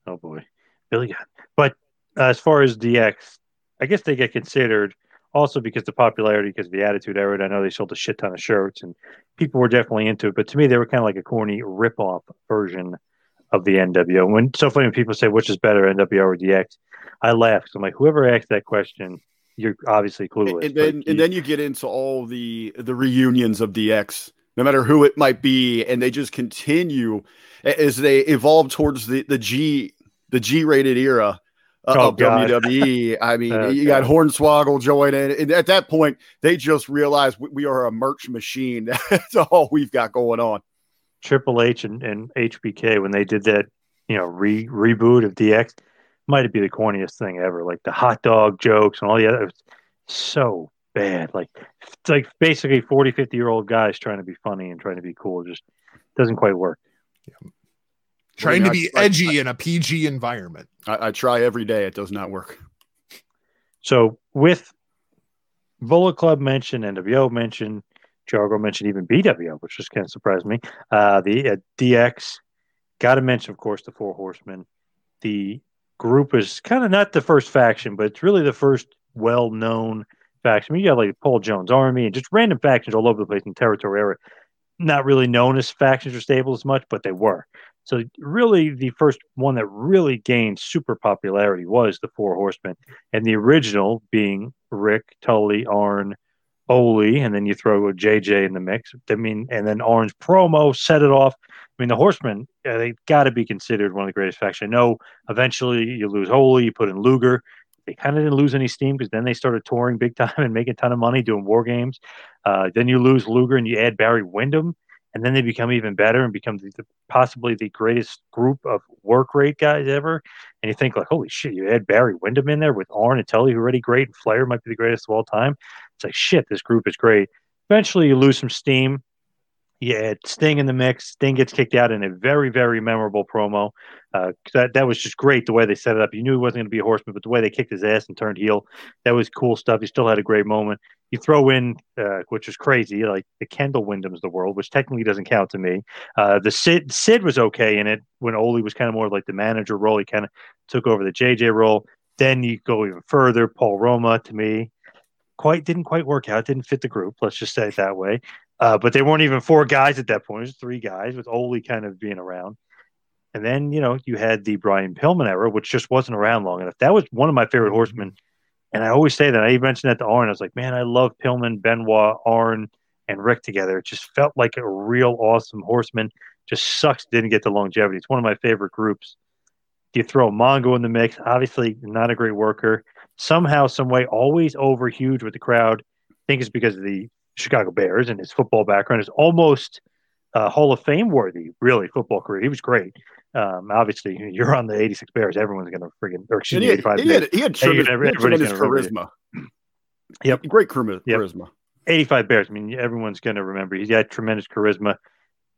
Oh boy, Billy Gunn. But uh, as far as DX, I guess they get considered also because the popularity, because of the Attitude Era. and I know they sold a shit ton of shirts and people were definitely into it. But to me, they were kind of like a corny rip-off version of the NWO. When so funny when people say which is better, NWO or DX, I laugh 'cause I'm like, whoever asked that question, you're obviously clueless. and then and then you get into all the the reunions of DX, no matter who it might be, and they just continue as they evolve towards the the G the G rated era uh, Oh, of God. WWE. I mean, Oh, you got Hornswoggle joining, and at that point, they just realize we, we are a merch machine. That's all we've got going on. Triple H and, and HBK when they did that, you know, re reboot of DX, might be the corniest thing ever. Like the hot dog jokes and all the other, it was so bad. Like it's like basically 40, 50 year old guys trying to be funny and trying to be cool. It just doesn't quite work. Trying Well, to be know, I- I- edgy in a PG environment. I, I try every day; it does not work. So with Bullet Club mentioned, NWO mentioned, Jargo mentioned even BWO, which just kind of surprised me. Uh, the uh, DX, got to mention, of course, the Four Horsemen. The group is kind of not the first faction, but it's really the first well-known faction. I mean, you got like Paul Jones Army and just random factions all over the place in territory area. Not really known as factions or stables as much, but they were. So really, the first one that really gained super popularity was the Four Horsemen and the original being Ric, Tully, Arn, Ole, and then you throw JJ in the mix. I mean, and then Arn's promo set it off. I mean, the Horsemen, uh, they got to be considered one of the greatest factions. I know eventually you lose Ole, you put in Luger. They kind of didn't lose any steam because then they started touring big time and making a ton of money doing war games. Uh, then you lose Luger and you add Barry Windham, and then they become even better and become the, the, possibly the greatest group of work rate guys ever. And you think like, holy shit, you add Barry Windham in there with Arn and Tully, who are already great, and Flair might be the greatest of all time. It's like shit, this group is great. Eventually, you lose some steam. Add Sting in the mix. Sting gets kicked out in a very, very memorable promo. Uh, that that was just great the way they set it up. You knew he wasn't going to be a horseman, but the way they kicked his ass and turned heel, that was cool stuff. He still had a great moment. You throw in, uh, which was crazy, like the Kendall Windham's of the world, which technically doesn't count to me. Uh, the Sid Sid was okay in it when Ole was kind of more like the manager role. He kind of took over the JJ role. Then you go even further. Paul Roma to me, quite didn't quite work out. Didn't fit the group. Let's just say it that way. Uh, but they weren't even four guys at that point. It was three guys with Ole kind of being around. And then, you know, you had the Brian Pillman era, which just wasn't around long enough. That was one of my favorite horsemen. And I always say that. I mentioned that to Arn. I was like, man, I love Pillman, Benoit, Arn, and Ric together. It just felt like a real awesome horseman. Just sucks didn't get the longevity. It's one of my favorite groups. You throw Mongo in the mix, obviously not a great worker. Somehow, some way, always over huge with the crowd. I think it's because of the Chicago Bears and his football background is almost uh, Hall of Fame worthy, really, football career. He was great. Um, obviously, you're on the 86 Bears. Everyone's going to friggin', or excuse me, he had, 85 he had, he had tremendous, every- he had everybody's tremendous charisma. Yep. Great charisma. Yep. 85 Bears. I mean, everyone's going to remember. He's got tremendous charisma.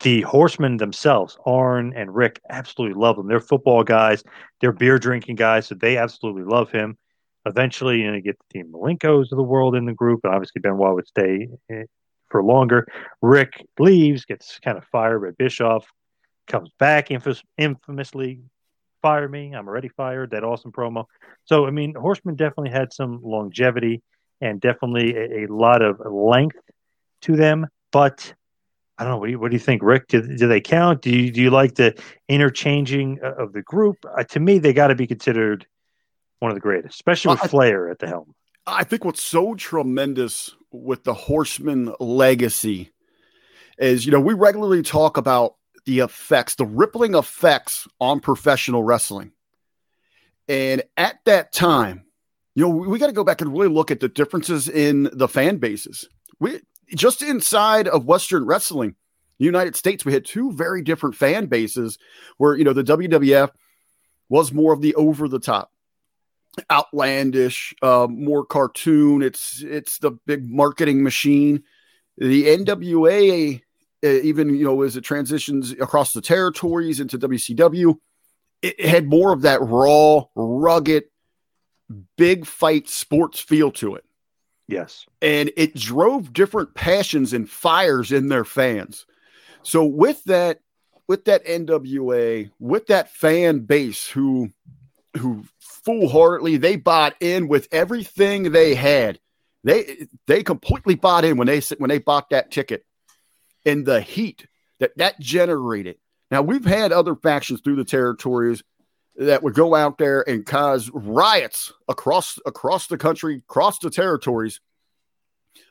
The horsemen themselves, Arn and Ric, absolutely love him. They're football guys. They're beer drinking guys, so they absolutely love him. Eventually, you know, get the Dean Malenkos of the world in the group, and obviously Benoit would stay eh, for longer. Ric leaves, gets kind of fired by Bischoff, comes back infamous, infamously, fire me, I'm already fired. That awesome promo. So, I mean, Horseman definitely had some longevity and definitely a, a lot of length to them. But I don't know. What do you, what do you think, Rick? Do, do they count? Do you, do you like the interchanging uh, of the group? Uh, to me, they got to be considered one of the greatest, especially with I- Flair at the helm. I think what's so tremendous with the Horseman legacy is, you know, we regularly talk about the effects, the rippling effects on professional wrestling. And at that time, you know, we, we got to go back and really look at the differences in the fan bases. We just inside of Western wrestling, United States, we had two very different fan bases where, you know, the WWF was more of the over the top outlandish, uh, more cartoon. It's it's the big marketing machine. The NWA, uh, even you know, as it transitions across the territories into WCW, it had more of that raw, rugged, big fight sports feel to it. Yes. And it drove different passions and fires in their fans. So with that, with that NWA, with that fan base who who foolhardily they bought in with everything they had. They they completely bought in when they when they bought that ticket and the heat that that generated. Now we've had other factions through the territories that would go out there and cause riots across across the country, across the territories.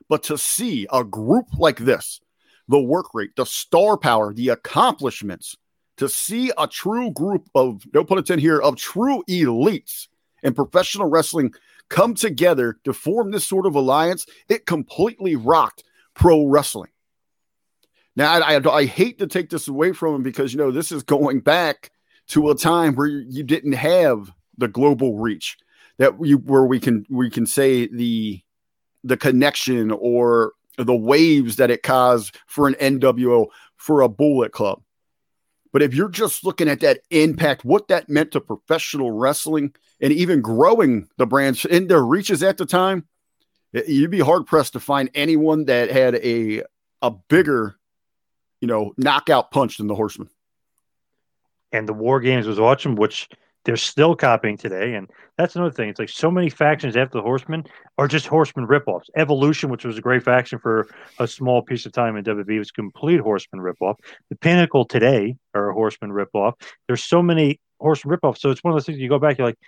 But to see a group like this, the work rate, the star power, the accomplishments, to see a true group of no pun intended here of true elites in professional wrestling come together to form this sort of alliance, it completely rocked pro wrestling. Now, I, I, I hate to take this away from him because you know this is going back to a time where you didn't have the global reach that you where we can we can say the the connection or the waves that it caused for an NWO for a Bullet Club. But if you're just looking at that impact, what that meant to professional wrestling and even growing the brands in their reaches at the time, you'd be hard pressed to find anyone that had a a bigger, you know, knockout punch than the Horseman. And the War Games was watching, which they're still copying today. And that's another thing. It's like so many factions after the Horsemen are just Horseman ripoffs. Evolution, which was a great faction for a small piece of time in WWE, was complete Horseman ripoff. The Pinnacle today are a Horseman ripoff. There's so many Horseman ripoffs. So it's one of those things you go back, you're like,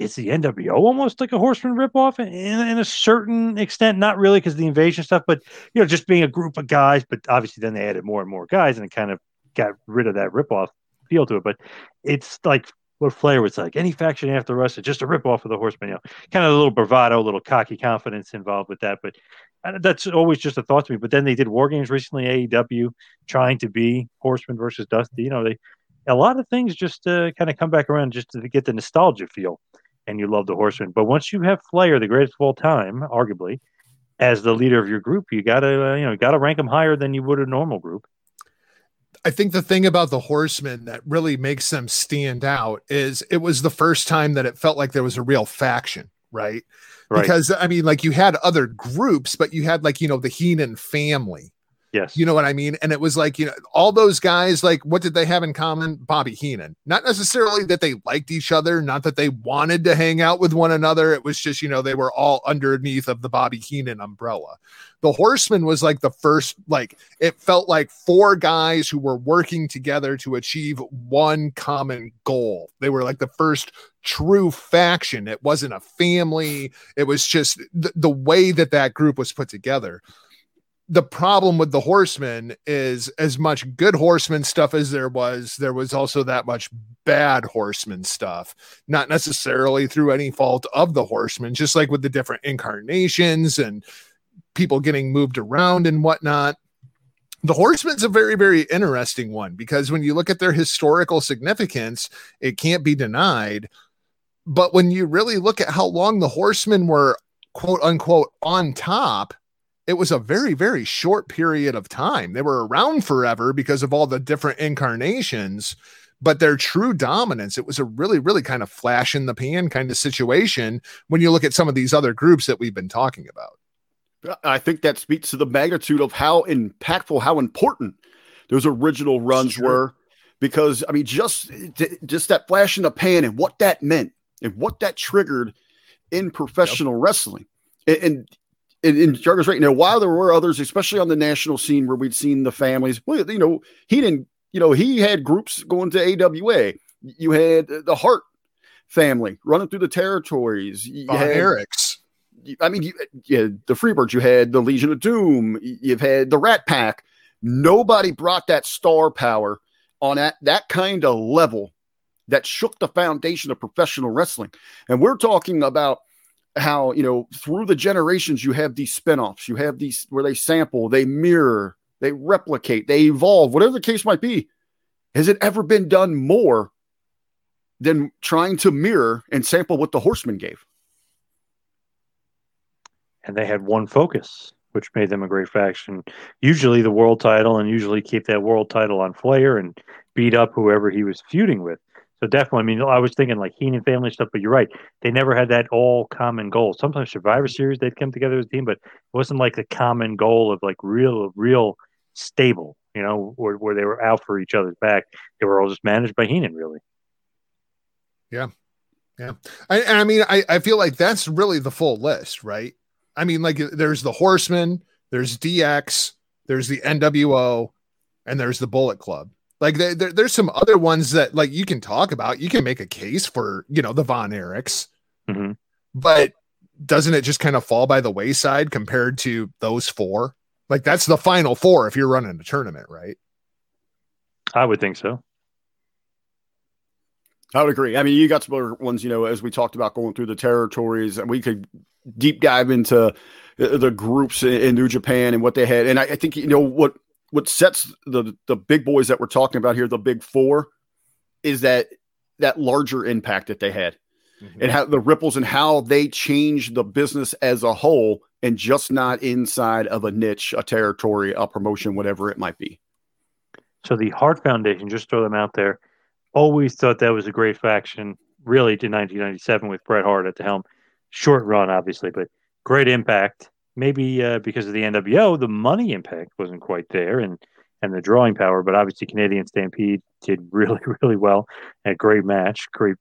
is the NWO almost like a Horseman ripoff in, in a certain extent? Not really because the invasion stuff, but you know, just being a group of guys. But obviously, then they added more and more guys, and it kind of got rid of that ripoff feel to it, but it's like what Flair was like. Any faction after us is just a rip off of the Horsemen. You know, kind of a little bravado, a little cocky confidence involved with that. But uh, that's always just a thought to me. But then they did War Games recently, AEW, trying to be Horseman versus Dusty. You know, they a lot of things just uh, kind of come back around just to get the nostalgia feel, and you love the Horseman. But once you have Flair, the greatest of all time, arguably, as the leader of your group, you gotta uh, you know gotta rank him higher than you would a normal group. I think the thing about the horsemen that really makes them stand out is it was the first time that it felt like there was a real faction, right? right? Because I mean, like you had other groups, but you had like, you know, the Heenan family Yes. You know what I mean? And it was like, you know, all those guys, like, what did they have in common? Bobby Heenan. Not necessarily that they liked each other, not that they wanted to hang out with one another. It was just, you know, they were all underneath of the Bobby Heenan umbrella. The Horseman was like the first, like, it felt like four guys who were working together to achieve one common goal. They were like the first true faction. It wasn't a family, it was just th- the way that that group was put together the problem with the horsemen is as much good horseman stuff as there was there was also that much bad horseman stuff. Not necessarily through any fault of the horsemen just like with the different incarnations and people getting moved around and whatnot. The horseman's a very very interesting one because when you look at their historical significance it can't be denied. But when you really look at how long the horsemen were quote unquote on top it was a very very short period of time they were around forever because of all the different incarnations but their true dominance it was a really really kind of flash in the pan kind of situation when you look at some of these other groups that we've been talking about i think that speaks to the magnitude of how impactful how important those original runs sure. were because i mean just just that flash in the pan and what that meant and what that triggered in professional yep. wrestling and, and in, in Jargo's right. now, while there were others, especially on the national scene where we'd seen the families, well, you know, he didn't, you know, he had groups going to AWA. You had the Hart family running through the territories. You Von had, Erichs. I mean, you, yeah, the Freebirds, you had the Legion of Doom, you've had the Rat Pack. Nobody brought that star power on that, that kind of level that shook the foundation of professional wrestling. And we're talking about how you know through the generations you have these spin-offs. You have these where they sample they mirror they replicate they evolve whatever the case might be. Has it ever been done more than trying to mirror and sample what the horseman gave? And they had one focus which made them a great faction. Usually the world title and usually keep that world title on flair and beat up whoever he was feuding with So definitely, I mean, I was thinking like Heenan family stuff, but you're right. They never had that all common goal. Sometimes Survivor Series they'd come together as a team, but it wasn't like the common goal of like real, real stable. You know, where, where they were out for each other's back. They were all just managed by Heenan, really. Yeah, yeah. I, I mean, I, I feel like that's really the full list, right? I mean, like there's the Horsemen, there's DX, there's the NWO, and there's the Bullet Club. Like there, there's some other ones that like you can talk about. You can make a case for you know the Von Erichs, mm-hmm. but doesn't it just kind of fall by the wayside compared to those four? Like that's the final four if you're running a tournament, right? I would think so. I would agree. I mean, you got some other ones, you know, as we talked about going through the territories, and we could deep dive into the groups in New Japan and what they had. And I, I think you know what what sets the the big boys that we're talking about here, the big four, is that that larger impact that they had, mm-hmm. and how the ripples and how they changed the business as a whole, and just not inside of a niche, a territory, a promotion, whatever it might be. So the Hart Foundation, just throw them out there. Always thought that was a great faction. Really, to 1997 with Bret Hart at the helm. Short run, obviously, but great impact maybe uh, because of the NWO, the money impact wasn't quite there, and and the drawing power. But obviously, Canadian Stampede did really, really well. A great match, great,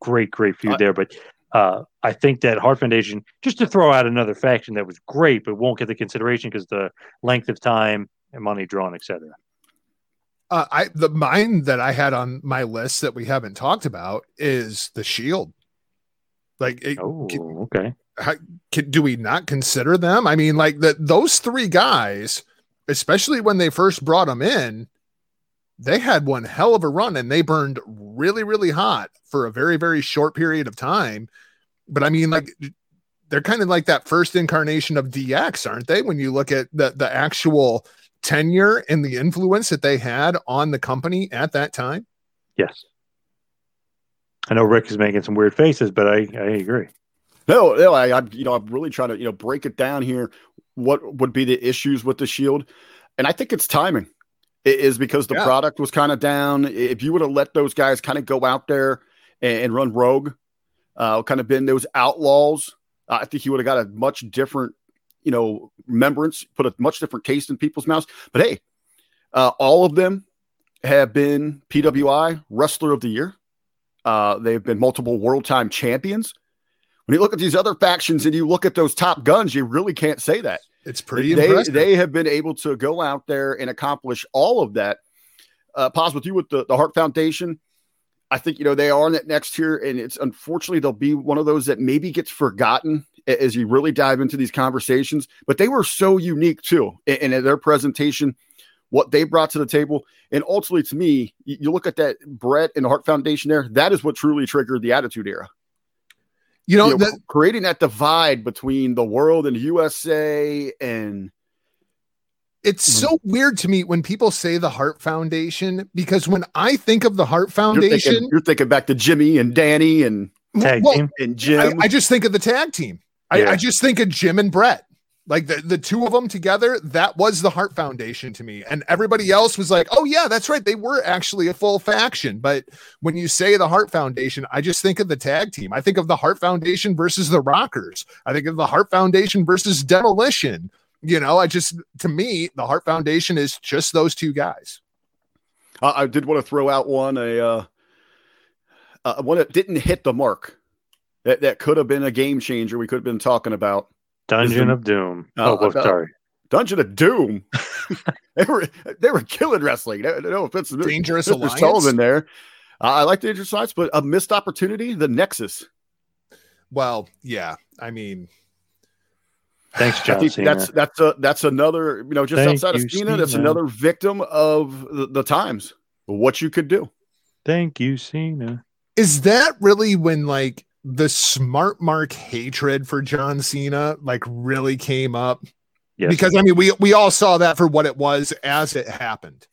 great, great feud there. But uh, I think that Hart Foundation, just to throw out another faction that was great, but won't get the consideration because the length of time and money drawn, etc. Uh, I the mine that I had on my list that we haven't talked about is the Shield. Like, it, oh, okay how, can, do we not consider them? I mean, like that those three guys, especially when they first brought them in, they had one hell of a run and they burned really, really hot for a very, very short period of time. But I mean, like they're kind of like that first incarnation of DX, aren't they? When you look at the the actual tenure and the influence that they had on the company at that time. Yes. I know Rick is making some weird faces, but I, I agree. No, no, I, I, you know, I'm really trying to, you know, break it down here. What would be the issues with the Shield? And I think it's timing. It is because the yeah. product was kind of down. If you would have let those guys kind of go out there and, and run rogue, uh, kind of been those outlaws, uh, I think he would have got a much different, you know, remembrance, put a much different taste in people's mouths. But hey, uh, all of them have been PWI Wrestler of the Year. Uh, they've been multiple world time champions when you look at these other factions and you look at those top guns, you really can't say that. It's pretty they, impressive. They have been able to go out there and accomplish all of that. Uh, pause with you with the, the Hart Foundation. I think, you know, they are in that next tier, and it's unfortunately they'll be one of those that maybe gets forgotten as you really dive into these conversations. But they were so unique too, in their presentation, what they brought to the table. And ultimately, to me, you, you look at that Bret and the Hart Foundation there, that is what truly triggered the Attitude Era. You know, you know that, creating that divide between the world and the USA and it's mm-hmm. so weird to me when people say the Hart Foundation because when I think of the Hart Foundation, you're thinking, you're thinking back to Jimmy and Danny and tag well, team and Jim. I, I, just think of the tag team. Yeah. I, I, just think of Jim and Bret. Like the, the two of them together, that was the Hart Foundation to me. And everybody else was like, oh, yeah, that's right. They were actually a full faction. But when you say the Hart Foundation, I just think of the tag team. I think of the Hart Foundation versus the Rockers. I think of the Hart Foundation versus Demolition. You know, I just, to me, the Hart Foundation is just those two guys. Uh, I did want to throw out one, a, uh, uh, one that didn't hit the mark. That, that could have been a game changer we could have been talking about Dungeon of Doom. Uh, oh, oh sorry. Dungeon of Doom. they were they were killing wrestling. No, no offense, Dangerous Mr. Alliance. Sullivan there. Uh, I like the Dangerous Alliance, but a missed opportunity. The Nexus. Well, yeah. I mean, thanks, John. Cena. That's that's a that's another you know just Thank outside of Cena, that's another victim of the, the times. What you could do. Thank you, Cena. Is that really when like the smart mark hatred for John Cena like really came up. Yes. Because I mean we we all saw that for what it was as it happened.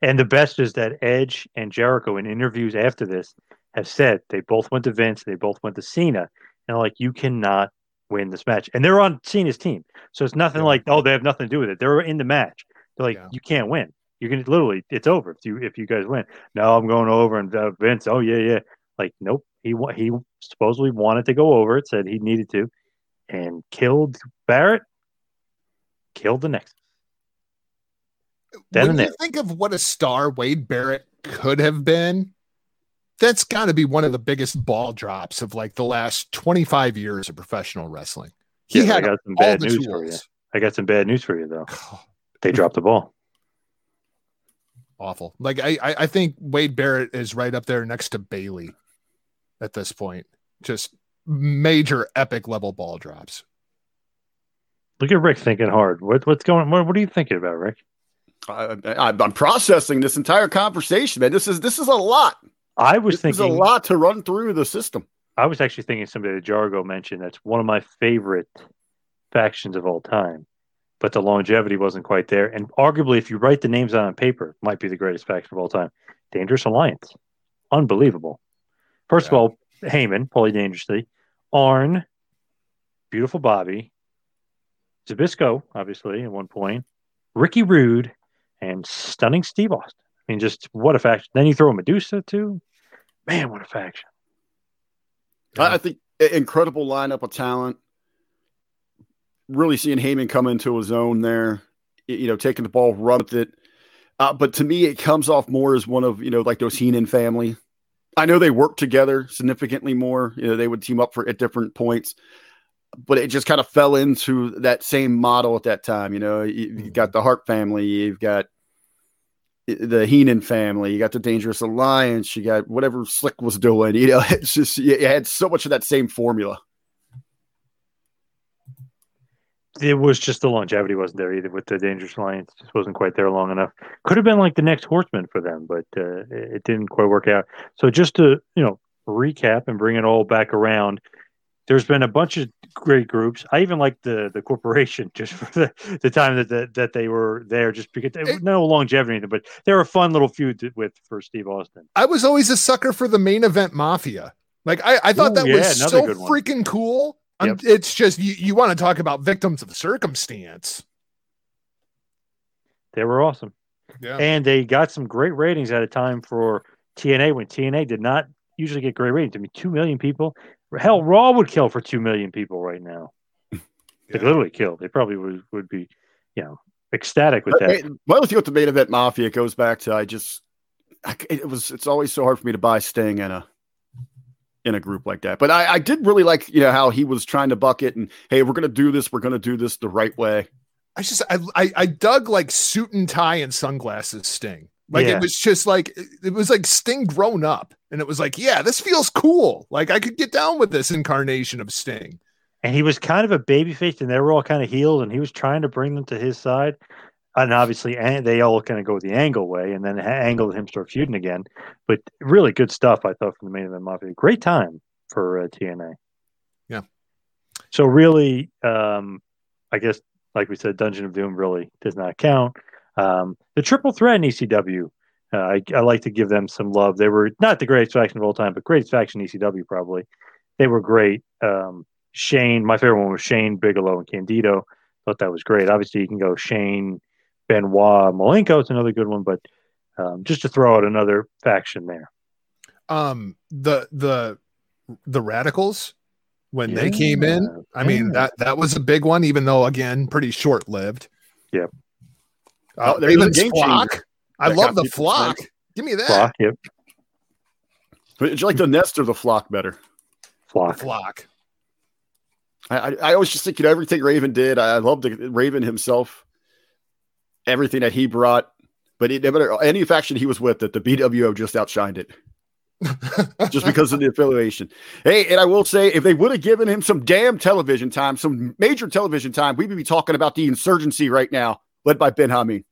And the best is that Edge and Jericho in interviews after this have said they both went to Vince, they both went to Cena, and like you cannot win this match. And they're on Cena's team. So it's nothing yeah. like, oh, they have nothing to do with it. They're in the match. They're like, yeah. you can't win. You're gonna literally, it's over if you if you guys win. No, I'm going over, and uh, Vince, oh yeah, yeah, like nope. He he supposedly wanted to go over. It said he needed to, and killed Barrett. Killed the next. Then when you think of what a star Wade Barrett could have been, that's got to be one of the biggest ball drops of like the last 25 years of professional wrestling. He Yeah, I got some bad news for you. I got some bad news for you though. They dropped the ball. Awful. Like I, I, I think Wade Barrett is right up there next to Bayley at this point. Just major epic level ball drops. Look at Rick thinking hard. What what's going? What, what are you thinking about, Rick? I, I, I'm processing this entire conversation, man. This is this is a lot. I was This is a lot to run through the system. I was actually thinking somebody that Jargo mentioned. That's one of my favorite factions of all time, but the longevity wasn't quite there. And arguably, if you write the names out on paper, might be the greatest faction of all time. Dangerous Alliance, unbelievable. First of all, Heyman, Paulie Dangerously, Arn, Beautiful Bobby, Zbyszko, obviously at one point, Ricky Rude, and Stunning Steve Austin. I mean, just what a faction. Then you throw Medusa too. Man, what a faction. I, I think incredible lineup of talent. Really seeing Heyman come into his own there, you know, taking the ball, run with it. Uh, but to me, it comes off more as one of you know, like those Heenan family. I know they worked together significantly more. You know, they would team up for at different points, but it just kind of fell into that same model at that time. You know, you, you've got mm-hmm. the Hart family, you've got the Heenan family, you got the Dangerous Alliance, you got whatever Slick was doing. You know, it's just you had so much of that same formula. It was just the longevity wasn't there either with the Dangerous Alliance. Just wasn't quite there long enough. Could have been like the next Horseman for them, but uh, it didn't quite work out. So just to you know recap and bring it all back around, there's been a bunch of great groups. I even like the the corporation just for the, the time that the, that they were there, just because they, no longevity, but they're a fun little feud with for Steve Austin. I was always a sucker for the main event mafia. Like I, I thought Ooh, that yeah, was so freaking cool. Um, It's just you, you want to talk about victims of circumstance. They were awesome. Yeah. and they got some great ratings at a time for TNA when TNA did not usually get great ratings. I mean, two million people. Hell, Raw would kill for two million people right now. They literally kill. They probably would would be, you know, ecstatic with that. Hey, My only thing with the main event mafia it goes back to I just I, it was it's always so hard for me to buy Sting in a in a group like that. But I, I did really like you know how he was trying to bucket and hey we're gonna do this we're gonna do this the right way. I just I, I I dug like suit and tie and sunglasses Sting. Like Yeah. it was just like it was like Sting grown up, and it was like, yeah, this feels cool. Like I could get down with this incarnation of Sting. And he was kind of a baby face, and they were all kind of healed, and he was trying to bring them to his side. And obviously, they all kind of go the Angle way, and then Angle him start feuding again. But really good stuff, I thought, from the main event mafia. Great time for uh, TNA. Yeah. So really, um, I guess, like we said, Dungeon of Doom really does not count. Um, the triple threat in ECW, uh, I, I like to give them some love. They were not the greatest faction of all time, but greatest faction in ECW probably. They were great. Um, Shane, my favorite one was Shane Bigelow and Candido. Thought that was great. Obviously, you can go Shane, Benoit, Malenko. It's another good one, but um, just to throw out another faction there. Um the the the radicals when they came in, Yeah, I mean that that was a big one, even though again pretty short lived. Yep. Uh, Oh, there was a Raven's flock. I love the flock. excited. Give me that Flock, yep, Did you like the nest or the flock better? flock. flock. I, I, I always just think you know everything Raven did. I love the Raven himself, everything that he brought. But it, no matter any faction he was with, that the BWO just outshined it, just because of the affiliation. Hey, and I will say, if they would have given him some damn television time, some major television time, we would be talking about the insurgency right now, led by Ben Hameen.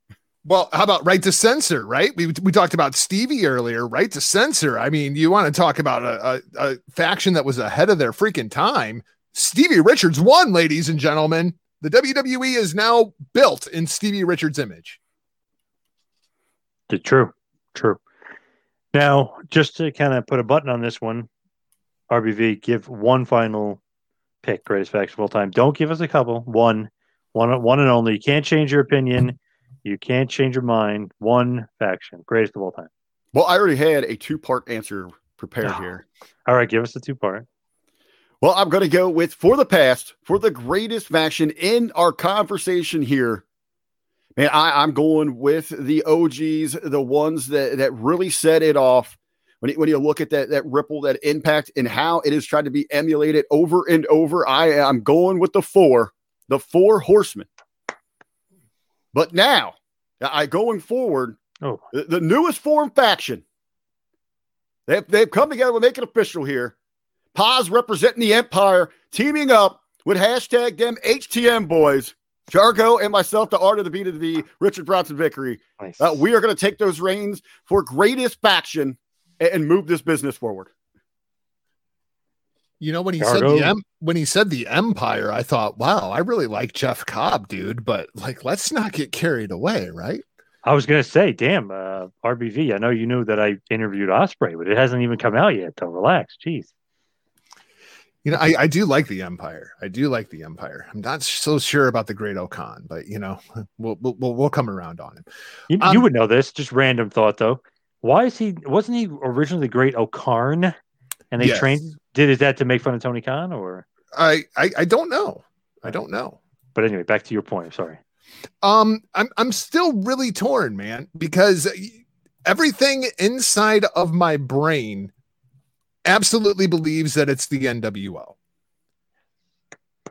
Well, how about right to censor, right? We, we talked about Stevie earlier, right to censor. I mean, you want to talk about a, a, a faction that was ahead of their freaking time. Stevie Richards won, ladies and gentlemen. The WWE is now built in Stevie Richards' image. True, true. Now, just to kind of put a button on this one, RBV, give one final pick, greatest faction of all time. Don't give us a couple. One, one, one and only. You can't change your opinion. You can't change your mind. One faction, greatest of all time. Well, I already had a two part answer prepared Oh. here. All right, give us the two part. Well, I'm going to go with for the past, for the greatest faction in our conversation here. Man, I, I'm going with the OGs, the ones that, that really set it off. When you, when you look at that, that ripple, that impact, and how it is tried to be emulated over and over, I am going with the four, the four horsemen. But now, I going forward, Oh, the, the newest form faction. They've, they've come together. We'll make it official here. Paz representing the Empire, teaming up with hashtag them HTM boys, Jargo and myself, the art of the beat of the Richard Bronson Vickery. nice. Uh, we are going to take those reins for greatest faction and, and move this business forward. You know when he Yargo. said the em- when he said the empire, I thought, wow, I really like Jeff Cobb, dude. But like, let's not get carried away, right? I was gonna say, damn, uh, RBV. I know you knew that I interviewed Osprey, but it hasn't even come out yet. So relax, jeez. You know, I, I do like the empire. I do like the empire. I'm not so sure about the Great O-Khan, but you know, we'll we'll, we'll, come around on him. You, Um, you would know this. Just random thought though. Why is he? Wasn't he originally the Great O-Kharn? And they Yes. trained. Did is that to make fun of Tony Khan or? I, I I don't know. I don't know. But anyway, back to your point. I'm sorry. Um, I'm I'm still really torn, man, because everything inside of my brain absolutely believes that it's the NWO.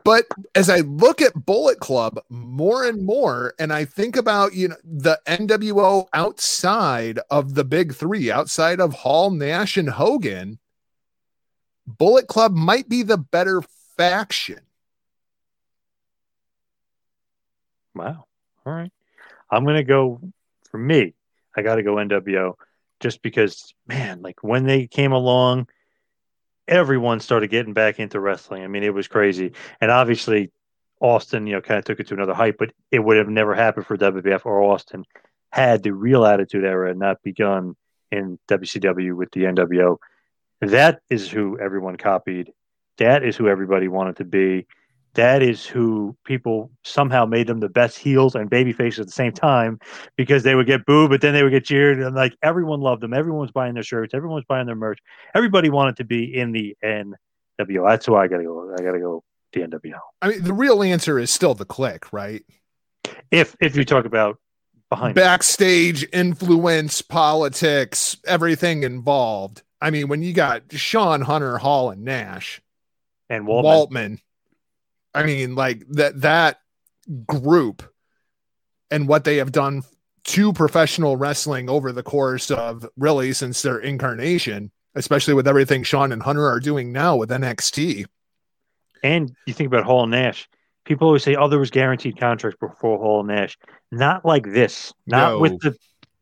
But as I look at Bullet Club more and more, and I think about you know the NWO outside of the big three, outside of Hall, Nash, and Hogan, Bullet Club might be the better faction. Wow. All right. I'm gonna go for me. I got to go NWO, just because, man, like when they came along, everyone started getting back into wrestling. I mean, it was crazy, and obviously, Austin, you know, kind of took it to another height. But it would have never happened for WWF or Austin had the Real Attitude Era not begun in WCW with the NWO. That is who everyone copied. That is who everybody wanted to be that is who people somehow made them the best heels and baby faces at the same time because they would get booed, but then they would get cheered. And like everyone loved them. Everyone was buying their shirts. Everyone was buying their merch. Everybody wanted to be in the NWO. That's why I got to go. I got to go the NWO. I mean, the real answer is still the Kliq, right? If if you talk about behind it. backstage influence, politics, everything involved. I mean, when you got Shawn Hunter, Hall, and Nash, and Waltman, Waltman, I mean, like that that group and what they have done to professional wrestling over the course of really since their incarnation, especially with everything Shawn and Hunter are doing now with NXT. and you think about Hall and Nash. People always say, "Oh, there was guaranteed contracts before Hall and Nash." Not like this. Not No. with the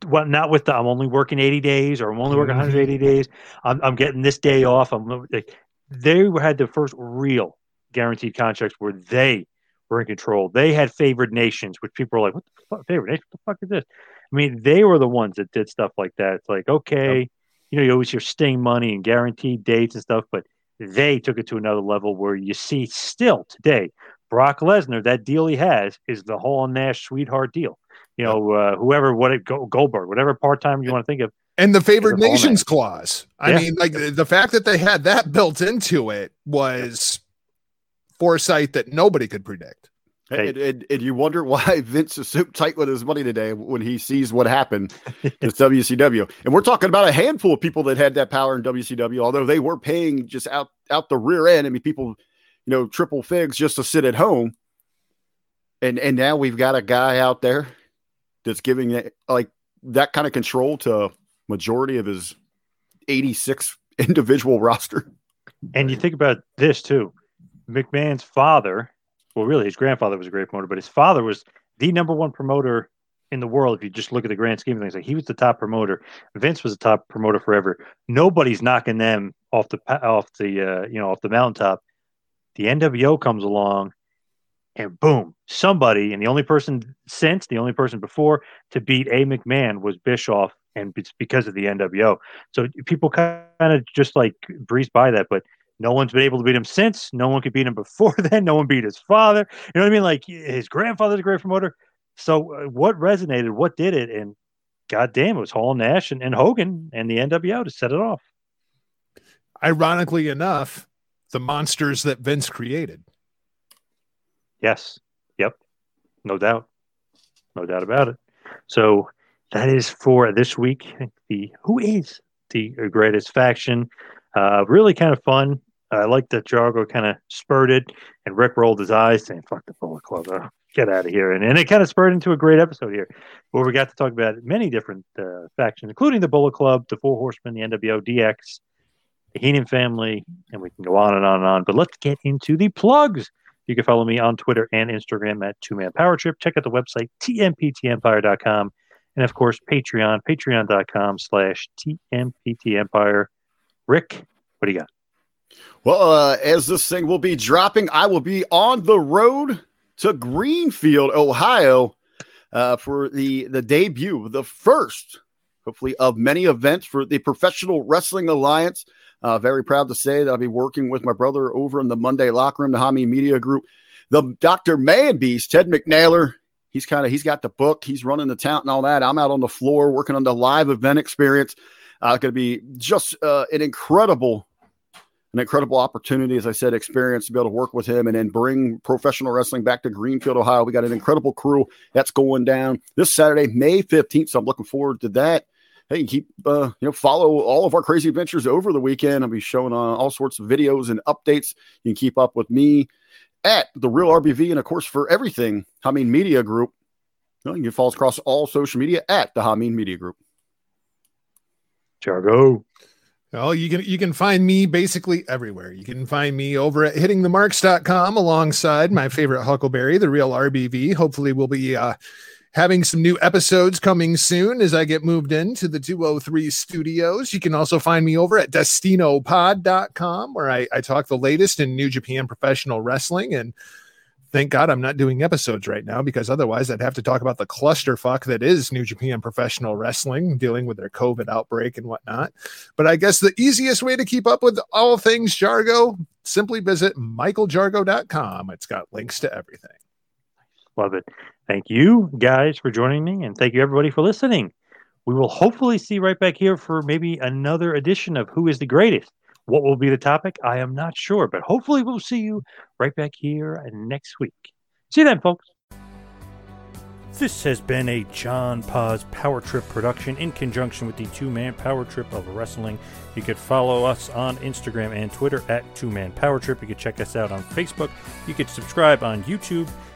what? Not with the. I'm only working 80 days, or I'm only working Mhm. 180 days. I'm, I'm getting this day off. I'm like, they had the first real guaranteed contracts where they were in control. They had favored nations, which people are like, "What the fuck, favored nation? What the fuck is this?" I mean, they were the ones that did stuff like that. It's like, okay, you know, you always hear Sting money and guaranteed dates and stuff, but they took it to another level where you see still today Brock Lesnar, that deal he has is the whole Nash sweetheart deal. You know, uh, whoever, what it, Goldberg, whatever part time you want to think of. And the favored nations clause. I Yeah. mean, like the fact that they had that built into it was foresight that nobody could predict. Hey. And, and, and you wonder why Vince is so tight with his money today when he sees what happened to WCW. And we're talking about a handful of people that had that power in WCW, although they were paying just out out the rear end. I mean, people, you know, triple figs just to sit at home. And and now we've got a guy out there that's giving it like that kind of control to majority of his 86 individual roster. And you think about this too. McMahon's father, well, really, his grandfather was a great promoter, but his father was the number one promoter in the world. If you just look at the grand scheme of things, like he was the top promoter. Vince was the top promoter forever. Nobody's knocking them off the off the uh, you know off the mountaintop. The NWO comes along, and boom, somebody, and the only person since, the only person before to beat a McMahon was Bischoff, and it's because of the NWO. So people kind of just like breeze by that, but no one's been able to beat him since. No one could beat him before then. No one beat his father. You know what I mean? Like his grandfather's a great promoter. So, uh, what resonated? What did it? And goddamn, it was Hall Nash and, and Hogan and the NWO to set it off. Ironically enough, the monsters that Vince created. Yes. Yep. No doubt. No doubt about it. So that is for this week. The who is the greatest faction? Uh, really kind of fun. I like that Jargo kind of spurted and Rick rolled his eyes saying, fuck the Bullet Club. Oh, get out of here. And, and it kind of spurred into a great episode here where we got to talk about many different uh, factions, including the Bullet Club, the Four Horsemen, the NWO, DX, the Heenan family, and we can go on and on and on. But let's get into the plugs. You can follow me on Twitter and Instagram at Two Man Power Trip. Check out the website, tmptempire.com. And of course, Patreon, patreon.com slash tmptempire. Rick, what do you got? Well, uh, as this thing will be dropping, I will be on the road to Greenfield, Ohio, uh, for the the debut, the first, hopefully, of many events for the Professional Wrestling Alliance. Uh, very proud to say that I'll be working with my brother over in the Monday Locker Room, the Hameen Media Group, the Dr. Man Beast, Ted McNailer. He's kind of he's got the book, he's running the town and all that. I'm out on the floor working on the live event experience. Uh, going to be just uh, an incredible an incredible opportunity, as I said, experience to be able to work with him and then bring professional wrestling back to Greenfield, Ohio. We got an incredible crew that's going down this Saturday, May 15th. So I'm looking forward to that. Hey, keep uh, you know follow all of our crazy adventures over the weekend. I'll be showing uh, all sorts of videos and updates. You can keep up with me at the Real RBV, and of course for everything Hameen Media Group. You, know, you can follow us across all social media at the Hameen Media Group. Jargo. Well, you can you can find me basically everywhere. You can find me over at hittingthemarks.com alongside my favorite Huckleberry, the real RBV. Hopefully we'll be uh, having some new episodes coming soon as I get moved into the 203 studios. You can also find me over at destinopod.com where I, I talk the latest in New Japan professional wrestling and thank God I'm not doing episodes right now because otherwise I'd have to talk about the clusterfuck that is New Japan Professional Wrestling, dealing with their COVID outbreak and whatnot. But I guess the easiest way to keep up with all things Jargo, simply visit michaeljargo.com. It's got links to everything. Love it. Thank you guys for joining me, and thank you everybody for listening. We will hopefully see right back here for maybe another edition of Who is the Greatest. What will be the topic? I am not sure, but hopefully we'll see you right back here next week. See you then, folks. This has been a John Paz Power Trip production in conjunction with the Two Man Power Trip of Wrestling. You could follow us on Instagram and Twitter at Two Man Power Trip. You could check us out on Facebook. You could subscribe on YouTube.